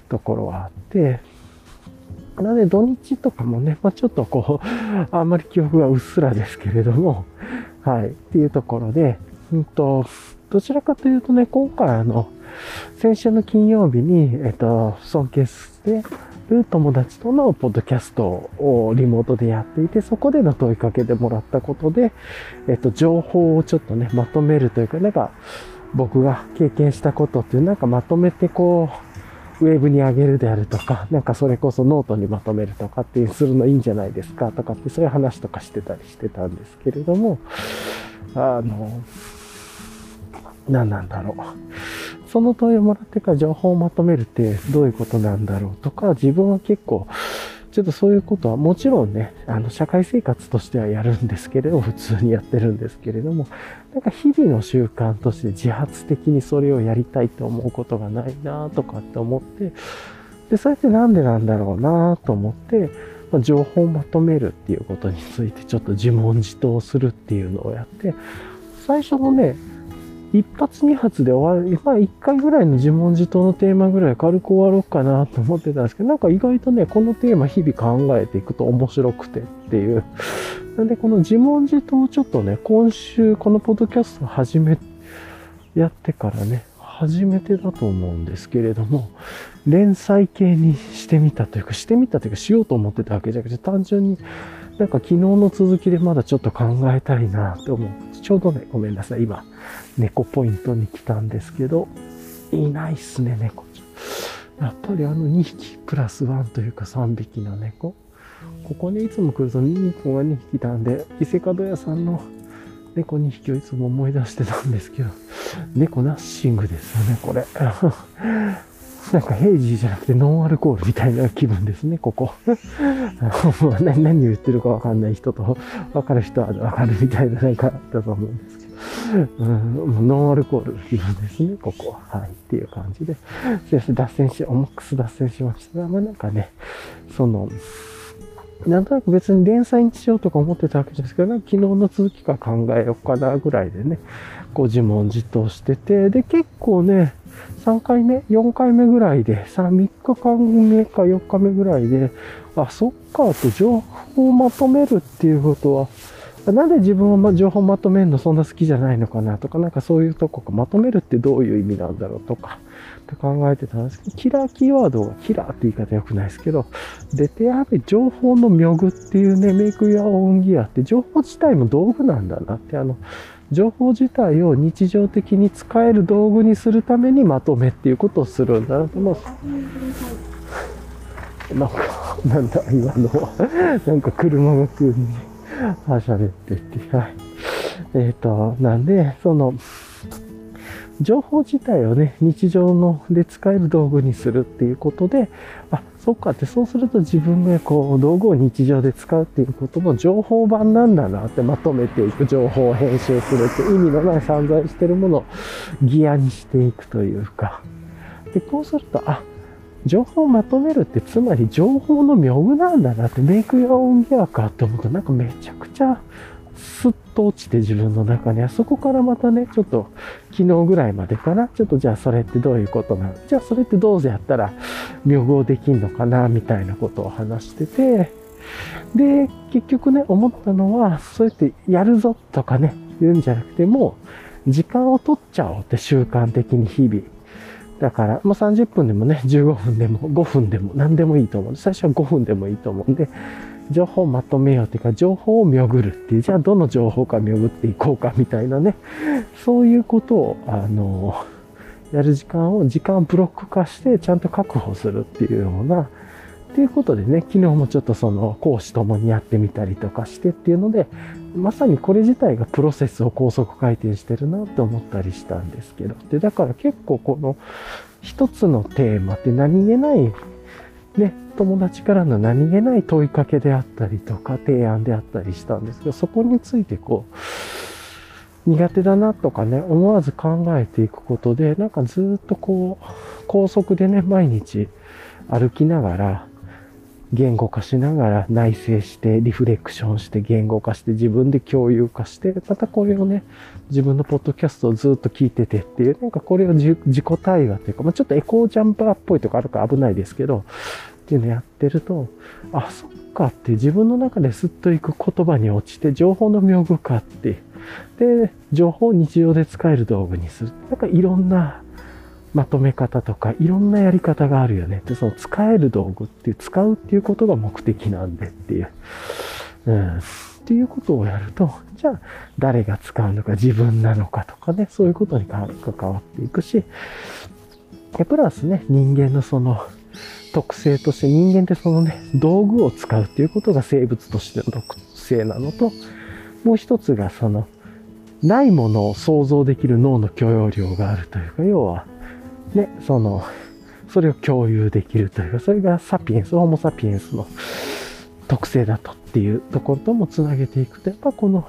ところはあって、なので土日とかもね、まあ、ちょっとこう、あんまり記憶がうっすらですけれども、はい、っていうところで、うんと、どちらかというとね、今回あの、先週の金曜日に、えっと、尊敬してる友達とのポッドキャストをリモートでやっていて、そこでの問いかけてもらったことで、えっと、情報をちょっとね、まとめるというか、なんか、僕が経験したことっていうなんかまとめてこう、ウェブに上げるであるとか、なんかそれこそノートにまとめるとかっていうするのいいんじゃないですかとかってそういう話とかしてたりしてたんですけれども、あの、何なんだろう。その問いをもらってから情報をまとめるってどういうことなんだろうとか、自分は結構ちょっとそういうことはもちろんね、あの、社会生活としてはやるんですけれど、普通にやってるんですけれども、なんか日々の習慣として自発的にそれをやりたいと思うことがないなとかって思って、で、それってなんでなんだろうなと思って、ま、情報をまとめるっていうことについてちょっと自問自答するっていうのをやって、最初のね、一発二発で終わる、まあ一回ぐらいの自問自答のテーマぐらい軽く終わろうかなと思ってたんですけど、なんか意外とね、このテーマ日々考えていくと面白くてっていう。なんでこの自問自答をちょっとね、今週このポッドキャスト始め、やってからね、初めてだと思うんですけれども、連載系にしてみたというか、してみたというか、しようと思ってたわけじゃなくて、単純になんか昨日の続きでまだちょっと考えたいなって思う。ちょうどね、ごめんなさい。今、猫ポイントに来たんですけど、いないっすね、猫。やっぱりあの2匹プラス1というか3匹の猫。ここにいつも来ると猫が2匹なんで、伊勢門屋さんの猫2匹をいつも思い出してたんですけど、猫ナッシングですよね、これ。なんかヘイジーじゃなくてノンアルコールみたいな気分ですね、ここ。何何言ってるかわかんない人と、わかる人はわかるみたいななんかだと思うんですけど、うん、ノンアルコールの気分ですね、ここは。はい、っていう感じで。そして脱線し、重くす脱線しましたが、まあなんかね、その、なんとなく別に連載にしようとか思ってたわけですけど、昨日の続きか考えようかなぐらいでね、こう自問自答してて、で、結構ね、3回目 ?4 回目ぐらいで、3, 3日間目か4日目ぐらいで、あ、そっか、と情報をまとめるっていうことは、なんで自分は情報まとめるのそんな好きじゃないのかなとか、なんかそういうとこか、まとめるってどういう意味なんだろうとか、って考えてたんですけど、キラーキーワードがキラーって言い方良くないですけど、で、てやはり情報の妙具っていうね、メイクやオンギアって情報自体も道具なんだなって、あの、情報自体を日常的に使える道具にするためにまとめっていうことをするんだなと。まあなんか、なんだ、今のは。なんか車が急に、はしゃべってて、はい。えっ、ー、と、なんで、その、情報自体をね、日常ので使える道具にするっていうことで、あ、そっかって、そうすると自分がこう、道具を日常で使うっていうことの情報版なんだなってまとめていく、情報を編集するって意味のない散在してるものをギアにしていくというか。で、こうすると、あ、情報をまとめるってつまり情報の妙具なんだなってメイク用音ギアかって思うとなんかめちゃくちゃスッと落ちて自分の中にはそこからまたねちょっと昨日ぐらいまでかな。ちょっとじゃあそれってどういうことなの？じゃあそれってどうやったら妙具できん？のかなみたいなことを話してて。で結局ね思ったのはそうやってやるぞとかね言うんじゃなくても時間を取っちゃおうって習慣的に日々。だから、もう30分でもね、15分でも5分でも何でもいいと思う。最初は5分でもいいと思うんで、情報をまとめようというか、情報を見ぐるっていう、じゃあどの情報か見ぐっていこうかみたいなね、そういうことを、あの、やる時間を、時間をブロック化してちゃんと確保するっていうような、っていうことでね、昨日もちょっとその講師ともにやってみたりとかしてっていうので、まさにこれ自体がプロセスを高速回転してるなって思ったりしたんですけど。で、だから結構この一つのテーマって何気ない、ね、友達からの何気ない問いかけであったりとか提案であったりしたんですけど、そこについてこう、苦手だなとかね、思わず考えていくことで、なんかずっとこう、高速でね、毎日歩きながら、言語化しながら内省してリフレクションして言語化して自分で共有化してまたこれをね自分のポッドキャストをずっと聞いててっていうなんかこれを自己対話というか、まあ、ちょっとエコージャンパーっぽいとかあるか危ないですけどっていうのやってるとあそっかって自分の中ですっといく言葉に落ちて情報の妙具化ってで情報を日常で使える道具にする。なんかいろんなまとめ方とかいろんなやり方があるよね。でその使える道具っていう使うっていうことが目的なんでっていう、うん、っていうことをやるとじゃあ誰が使うのか自分なのかとかねそういうことに関わっていくし。でプラスね人間のその特性として人間ってそのね道具を使うっていうことが生物としての特性なのともう一つがそのないものを想像できる脳の許容量があるというか要はね、その、それを共有できるというか、それがサピエンス、ホモサピエンスの特性だとっていうところともつなげていくと、やっぱこの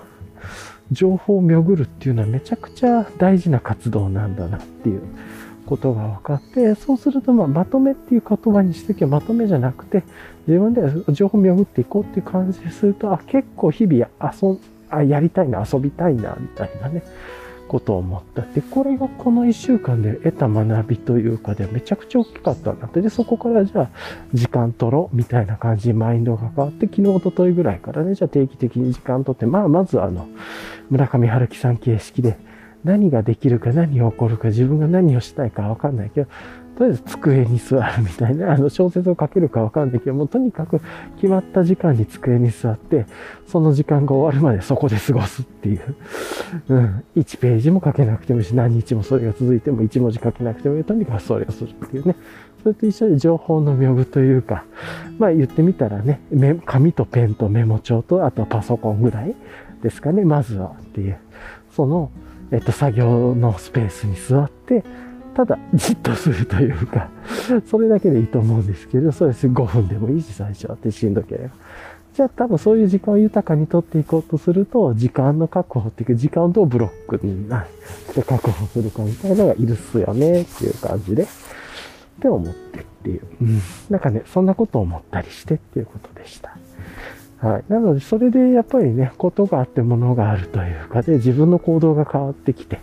情報を巡るっていうのはめちゃくちゃ大事な活動なんだなっていうことが分かって、そうするとままとめっていう言葉にしてきゃまとめじゃなくて、自分で情報を巡っていこうっていう感じですると、あ、結構日々遊んあやりたいな、遊びたいな、みたいなね。ことを思った。で、これがこの1週間で得た学びというかでめちゃくちゃ大きかったなって。で、そこからじゃあ時間取ろうみたいな感じにマインドが変わって、昨日、おとといぐらいからね、じゃあ定期的に時間取って、まあ、まずあの、村上春樹さん形式で何ができるか何が起こるか自分が何をしたいかわかんないけど、とりあえず机に座るみたいな、あの小説を書けるかわかんないけど、もうとにかく決まった時間に机に座って、その時間が終わるまでそこで過ごすっていう。うん。1ページも書けなくてもいいし、何日もそれが続いても1文字書けなくてもいい。とにかくそれをするっていうね。それと一緒に情報の妙具というか、まあ言ってみたらね、紙とペンとメモ帳と、あとはパソコンぐらいですかね、まずはっていう。その、えっと、作業のスペースに座って、ただ、じっとするというか、それだけでいいと思うんですけど、そうです5分でもいいし、最初はってしんどければ。じゃあ多分そういう時間を豊かにとっていこうとすると、時間の確保っていうか、時間をどうブロックになって確保するかみたいなのがいるっすよねっていう感じで、って思ってっていう。うん。なんかね、そんなことを思ったりしてっていうことでした。はい。なので、それでやっぱりね、ことがあってものがあるというかで、自分の行動が変わってきて、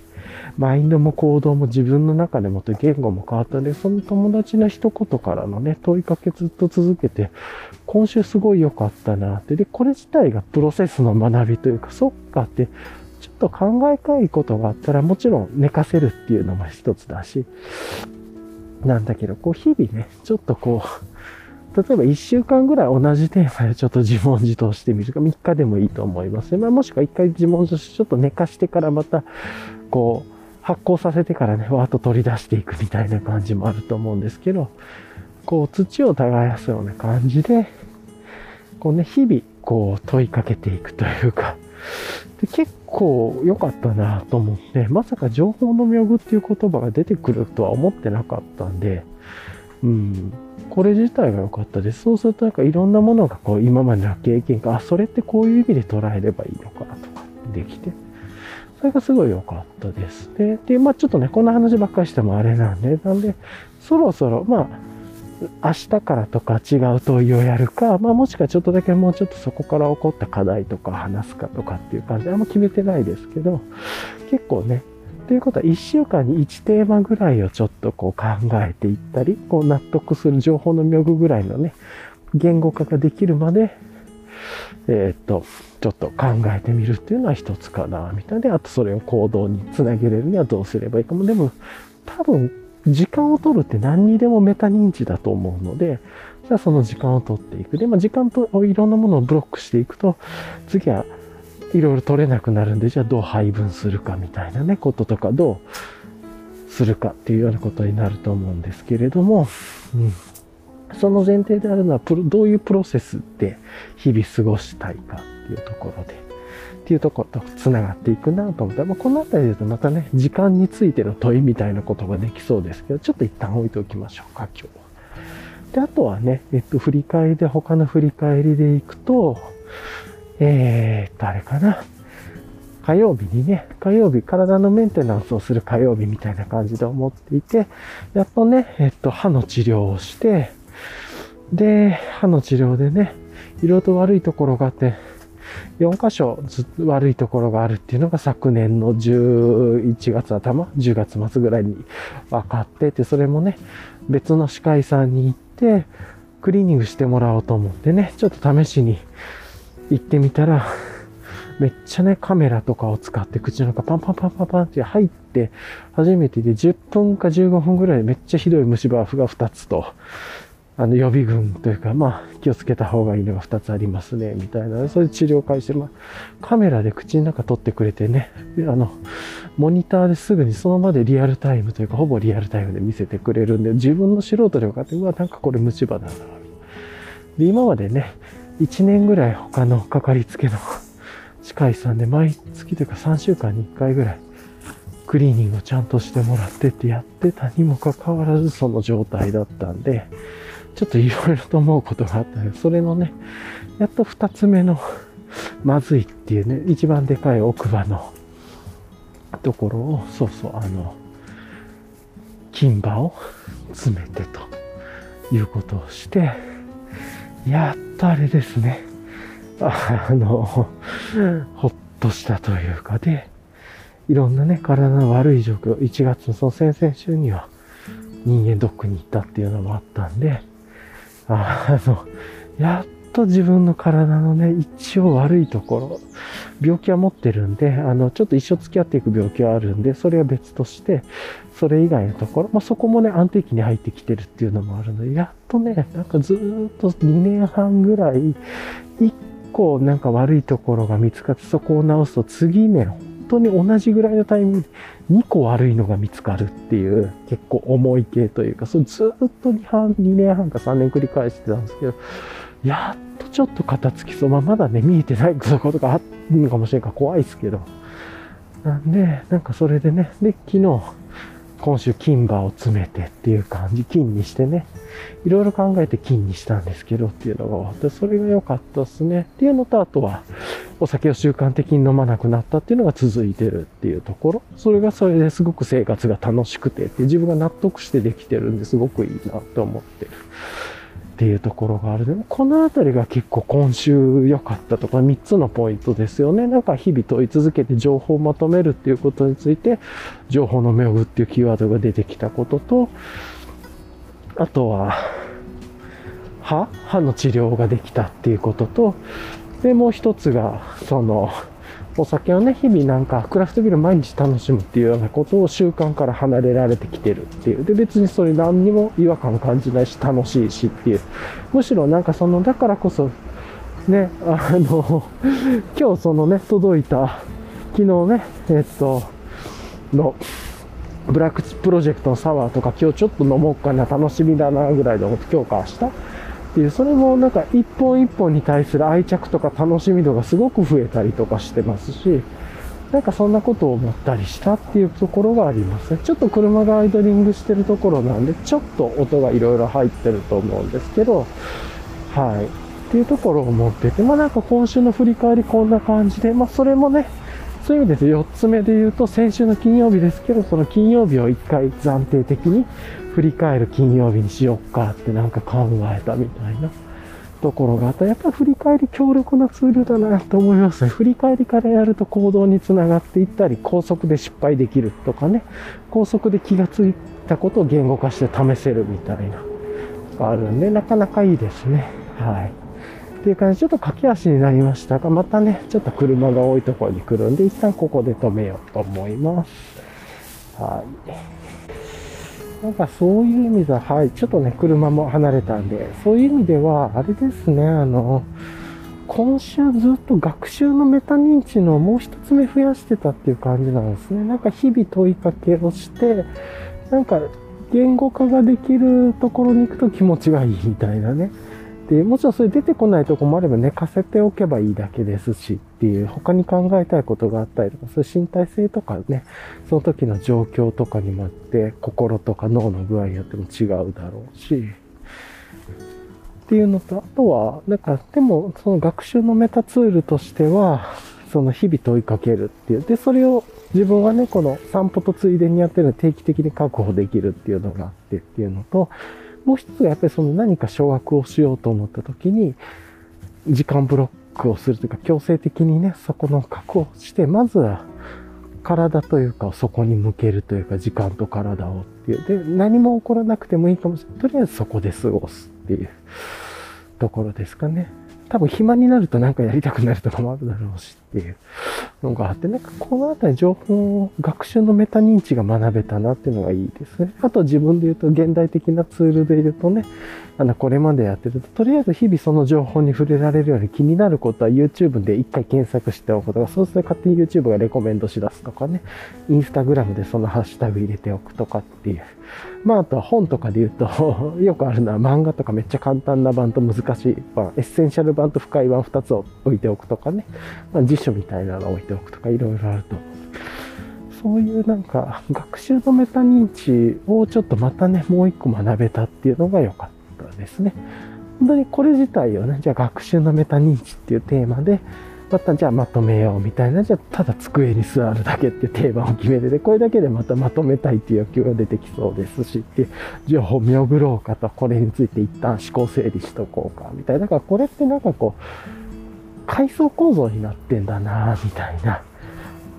マインドも行動も自分の中でもって言語も変わったんで、その友達の一言からのね、問いかけずっと続けて、今週すごい良かったなって。で、これ自体がプロセスの学びというか、そっかって、ちょっと考えたいことがあったら、もちろん寝かせるっていうのも一つだし、なんだけど、こう日々ね、ちょっとこう、例えば1週間ぐらい同じテーマでちょっと自問自答してみるか、3日でもいいと思います。まあ、もしくは1回自問自答してちょっと寝かしてからまた、こう、発酵させてからね、わーっと取り出していくみたいな感じもあると思うんですけど、こう、土を耕すような感じで、こうね、日々、こう、問いかけていくというか、で結構良かったなと思って、まさか情報の妙具っていう言葉が出てくるとは思ってなかったんで、うん、これ自体が良かったです。そうするとなんかいろんなものがこう今までの経験か、あ、それってこういう意味で捉えればいいのかとかできて、それがすごい良かったです。で、で、まあちょっとね、こんな話ばっかりしてもあれなんで、なんで、そろそろ、まあ、明日からとか違う問いをやるか、まあもしかちょっとだけもうちょっとそこから起こった課題とか話すかとかっていう感じであんま決めてないですけど、結構ね、ということは1週間に1テーマぐらいをちょっとこう考えていったり、こう納得する情報の妙具ぐらいのね、言語化ができるまで、えっ、と、ちょっと考えてみるっていうのは一つかな、みたい。で、あとそれを行動につなげれるにはどうすればいいかも。でも、多分、時間を取るって何にでもメタ認知だと思うので、じゃあその時間を取っていく。で、まあ、時間といろんなものをブロックしていくと、次はいろいろ取れなくなるんで、じゃあどう配分するかみたいなね、こととかどうするかっていうようなことになると思うんですけれども、うん、その前提であるのはプロ、どういうプロセスで日々過ごしたいかっていうところで、っていうところと繋がっていくなと思ったら、まあ、このあたりで言うとまたね、時間についての問いみたいなことができそうですけど、ちょっと一旦置いておきましょうか、今日は。で、あとはね、えっと、振り返りで、他の振り返りでいくと、えー、っと、あれかな？火曜日にね、火曜日、体のメンテナンスをする火曜日みたいな感じで思っていて、やっとね、えっと、歯の治療をして、で、歯の治療でね、いろいろと悪いところがあって、4箇所ず悪いところがあるっていうのが昨年の11月頭、10月末ぐらいに分かってて、それもね、別の歯科医さんに行って、クリーニングしてもらおうと思ってね、ちょっと試しに行ってみたら、めっちゃね、カメラとかを使って口の中パンパンパンパンパンって入って、初めてで10分か15分ぐらいでめっちゃひどい虫歯が2つと、あの予備軍というか、まあ気をつけた方がいいのが2つありますね、みたいな。それで治療開始して、まあカメラで口の中撮ってくれてね、あの、モニターですぐにその場でリアルタイムというか、ほぼリアルタイムで見せてくれるんで、自分の素人で分かって、うわ、なんかこれ虫歯だな。で、今までね、1年ぐらい他のかかりつけの歯科医さんで毎月というか3週間に1回ぐらいクリーニングをちゃんとしてもらってってやってたにもかかわらずその状態だったんで、ちょっといろいろと思うことがあったので、それのね、やっと2つ目のまずいっていうね、一番でかい奥歯のところを、そうそう、あの、金歯を詰めてということをして、やっとあれですね。あの、ほっとしたというかで、いろんなね、体の悪い状況、1月のその先々週には人間ドックに行ったっていうのもあったんで、あの、やっと自分の体のね、一応悪いところ、病気は持ってるんで、あの、ちょっと一生付き合っていく病気はあるんで、それは別として、それ以外のところ、まあ、そこもね、安定期に入ってきてるっていうのもあるので、やっとね、なんかずっと2年半ぐらい、1個なんか悪いところが見つかって、そこを直すと次ね、当に同じぐらいのタイミングで2個悪いのが見つかるっていう、結構重い系というか、それずっと2半、2年半か3年繰り返してたんですけど、やっとちょっと片付きそう。まあ、まだね、見えてないことがあるのかもしれんから怖いですけど。なんで、なんかそれでね、で、昨日、今週金歯を詰めてっていう感じ、金にしてね、いろいろ考えて金にしたんですけどっていうのが終わって、それが良かったですね。っていうのと、あとは、お酒を習慣的に飲まなくなったっていうのが続いてるっていうところ。それがそれですごく生活が楽しくてって自分が納得してできてるんですごくいいなと思ってる。っていうところがあるので、このあたりが結構今週良かったとか3つのポイントですよね。なんか日々問い続けて情報をまとめるっていうことについて、情報の妙具っていうキーワードが出てきたことと、あとは、歯？歯の治療ができたっていうことと、で、もう一つが、その、お酒をね、日々なんかクラフトビール毎日楽しむっていうようなことを習慣から離れられてきてるっていう。で、別にそれ何にも違和感感じないし楽しいしっていう。むしろなんかその、だからこそ、ね、あの、今日そのね、届いた、昨日ね、えっと、の、ブラックプロジェクトのサワーとか今日ちょっと飲もうかな、楽しみだなぐらいで思って今日か明日っていう、それもなんか一本一本に対する愛着とか楽しみ度がすごく増えたりとかしてますし、なんかそんなことを思ったりしたっていうところがありますね。ちょっと車がアイドリングしてるところなんで、ちょっと音がいろいろ入ってると思うんですけど、はい。っていうところを持ってて、まあなんか今週の振り返りこんな感じで、まあそれもね、そういう意味です4つ目で言うと、先週の金曜日ですけど、その金曜日を一回暫定的に振り返る金曜日にしよっかってなんか考えたみたいなところがあった。やっぱ振り返り強力なツールだなと思いますね。振り返りからやると行動につながっていったり、高速で失敗できるとかね、高速で気がついたことを言語化して試せるみたいな、があるんで、なかなかいいですね。はい。っていう感じ、ちょっと駆け足になりましたが、またね、ちょっと車が多いところに来るんで、一旦ここで止めようと思います。はい。なんかそういう意味では、はい、ちょっとね、車も離れたんで、そういう意味では、あれですね、あの、今週ずっと学習のメタ認知のもう一つ目増やしてたっていう感じなんですね。なんか日々問いかけをして、なんか言語化ができるところに行くと気持ちがいいみたいなね。で、もちろんそれ出てこないとこもあれば寝かせておけばいいだけですしっていう、他に考えたいことがあったりとか、そういう身体性とかね、その時の状況とかにもあって、心とか脳の具合によっても違うだろうし、っていうのと、あとは、なんか、でも、その学習のメタツールとしては、その日々問いかけるっていう。で、それを自分はね、この散歩とついでにやってるの定期的に確保できるっていうのがあってっていうのと、もう一つがやっぱりその何か掌握をしようと思った時に、時間ブロックをするというか、強制的にね、そこの確保して、まずは体というか、そこに向けるというか、時間と体をっていう。で、何も起こらなくてもいいかもしれない。とりあえずそこで過ごすっていうところですかね。多分暇になるとなんかやりたくなるとかもあるだろうしっていうのがあって、なんかこのあたり情報を、学習のメタ認知が学べたなっていうのがいいですね。あと自分で言うと現代的なツールで言うとね、あの、これまでやってると、とりあえず日々その情報に触れられるように気になることは YouTube で一回検索しておくとか、そうすると勝手に YouTube がレコメンドしだすとかね、Instagram でそのハッシュタグ入れておくとかっていう。まあ、あとは本とかで言うと よくあるのは漫画とかめっちゃ簡単な版と難しい。版、エッセンシャル版と深い版2つを置いておくとかね、まあ、辞書みたいなのを置いておくとかいろいろあると。そういうなんか学習のメタ認知をちょっとまたね、もう一個学べたっていうのが良かったですね。本当にこれ自体をね、じゃあ学習のメタ認知っていうテーマで、またじゃあまとめようみたいな、じゃあただ机に座るだけって定番を決めてて、これだけでまたまとめたいっていう欲求が出てきそうですし、っていう情報見送ろうかと、これについて一旦思考整理しとこうか、みたいな。だからこれってなんかこう、階層構造になってんだな、みたいな。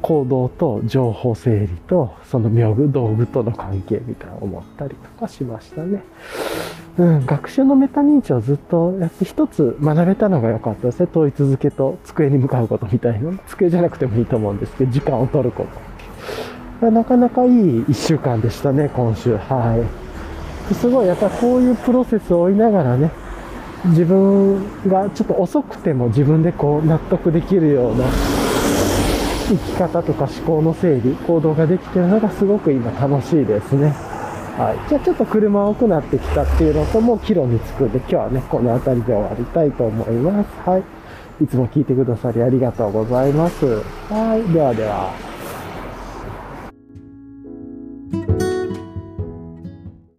行動と情報整理と、その妙具、道具との関係みたいな思ったりとかしましたね。うん、学習のメタ認知をずっとやって一つ学べたのが良かったですね。問い続けと机に向かうことみたいな。机じゃなくてもいいと思うんですけど、時間を取ること。なかなかいい一週間でしたね、今週。はい。すごい、やっぱこういうプロセスを追いながらね、自分がちょっと遅くても自分でこう納得できるような生き方とか思考の整理、行動ができてるのがすごく今楽しいですね。はい。じゃあちょっと車多くなってきたっていうのと、もう帰路に着くんで、今日はね、この辺りで終わりたいと思います。はい。いつも聞いてくださりありがとうございます。はい。ではでは。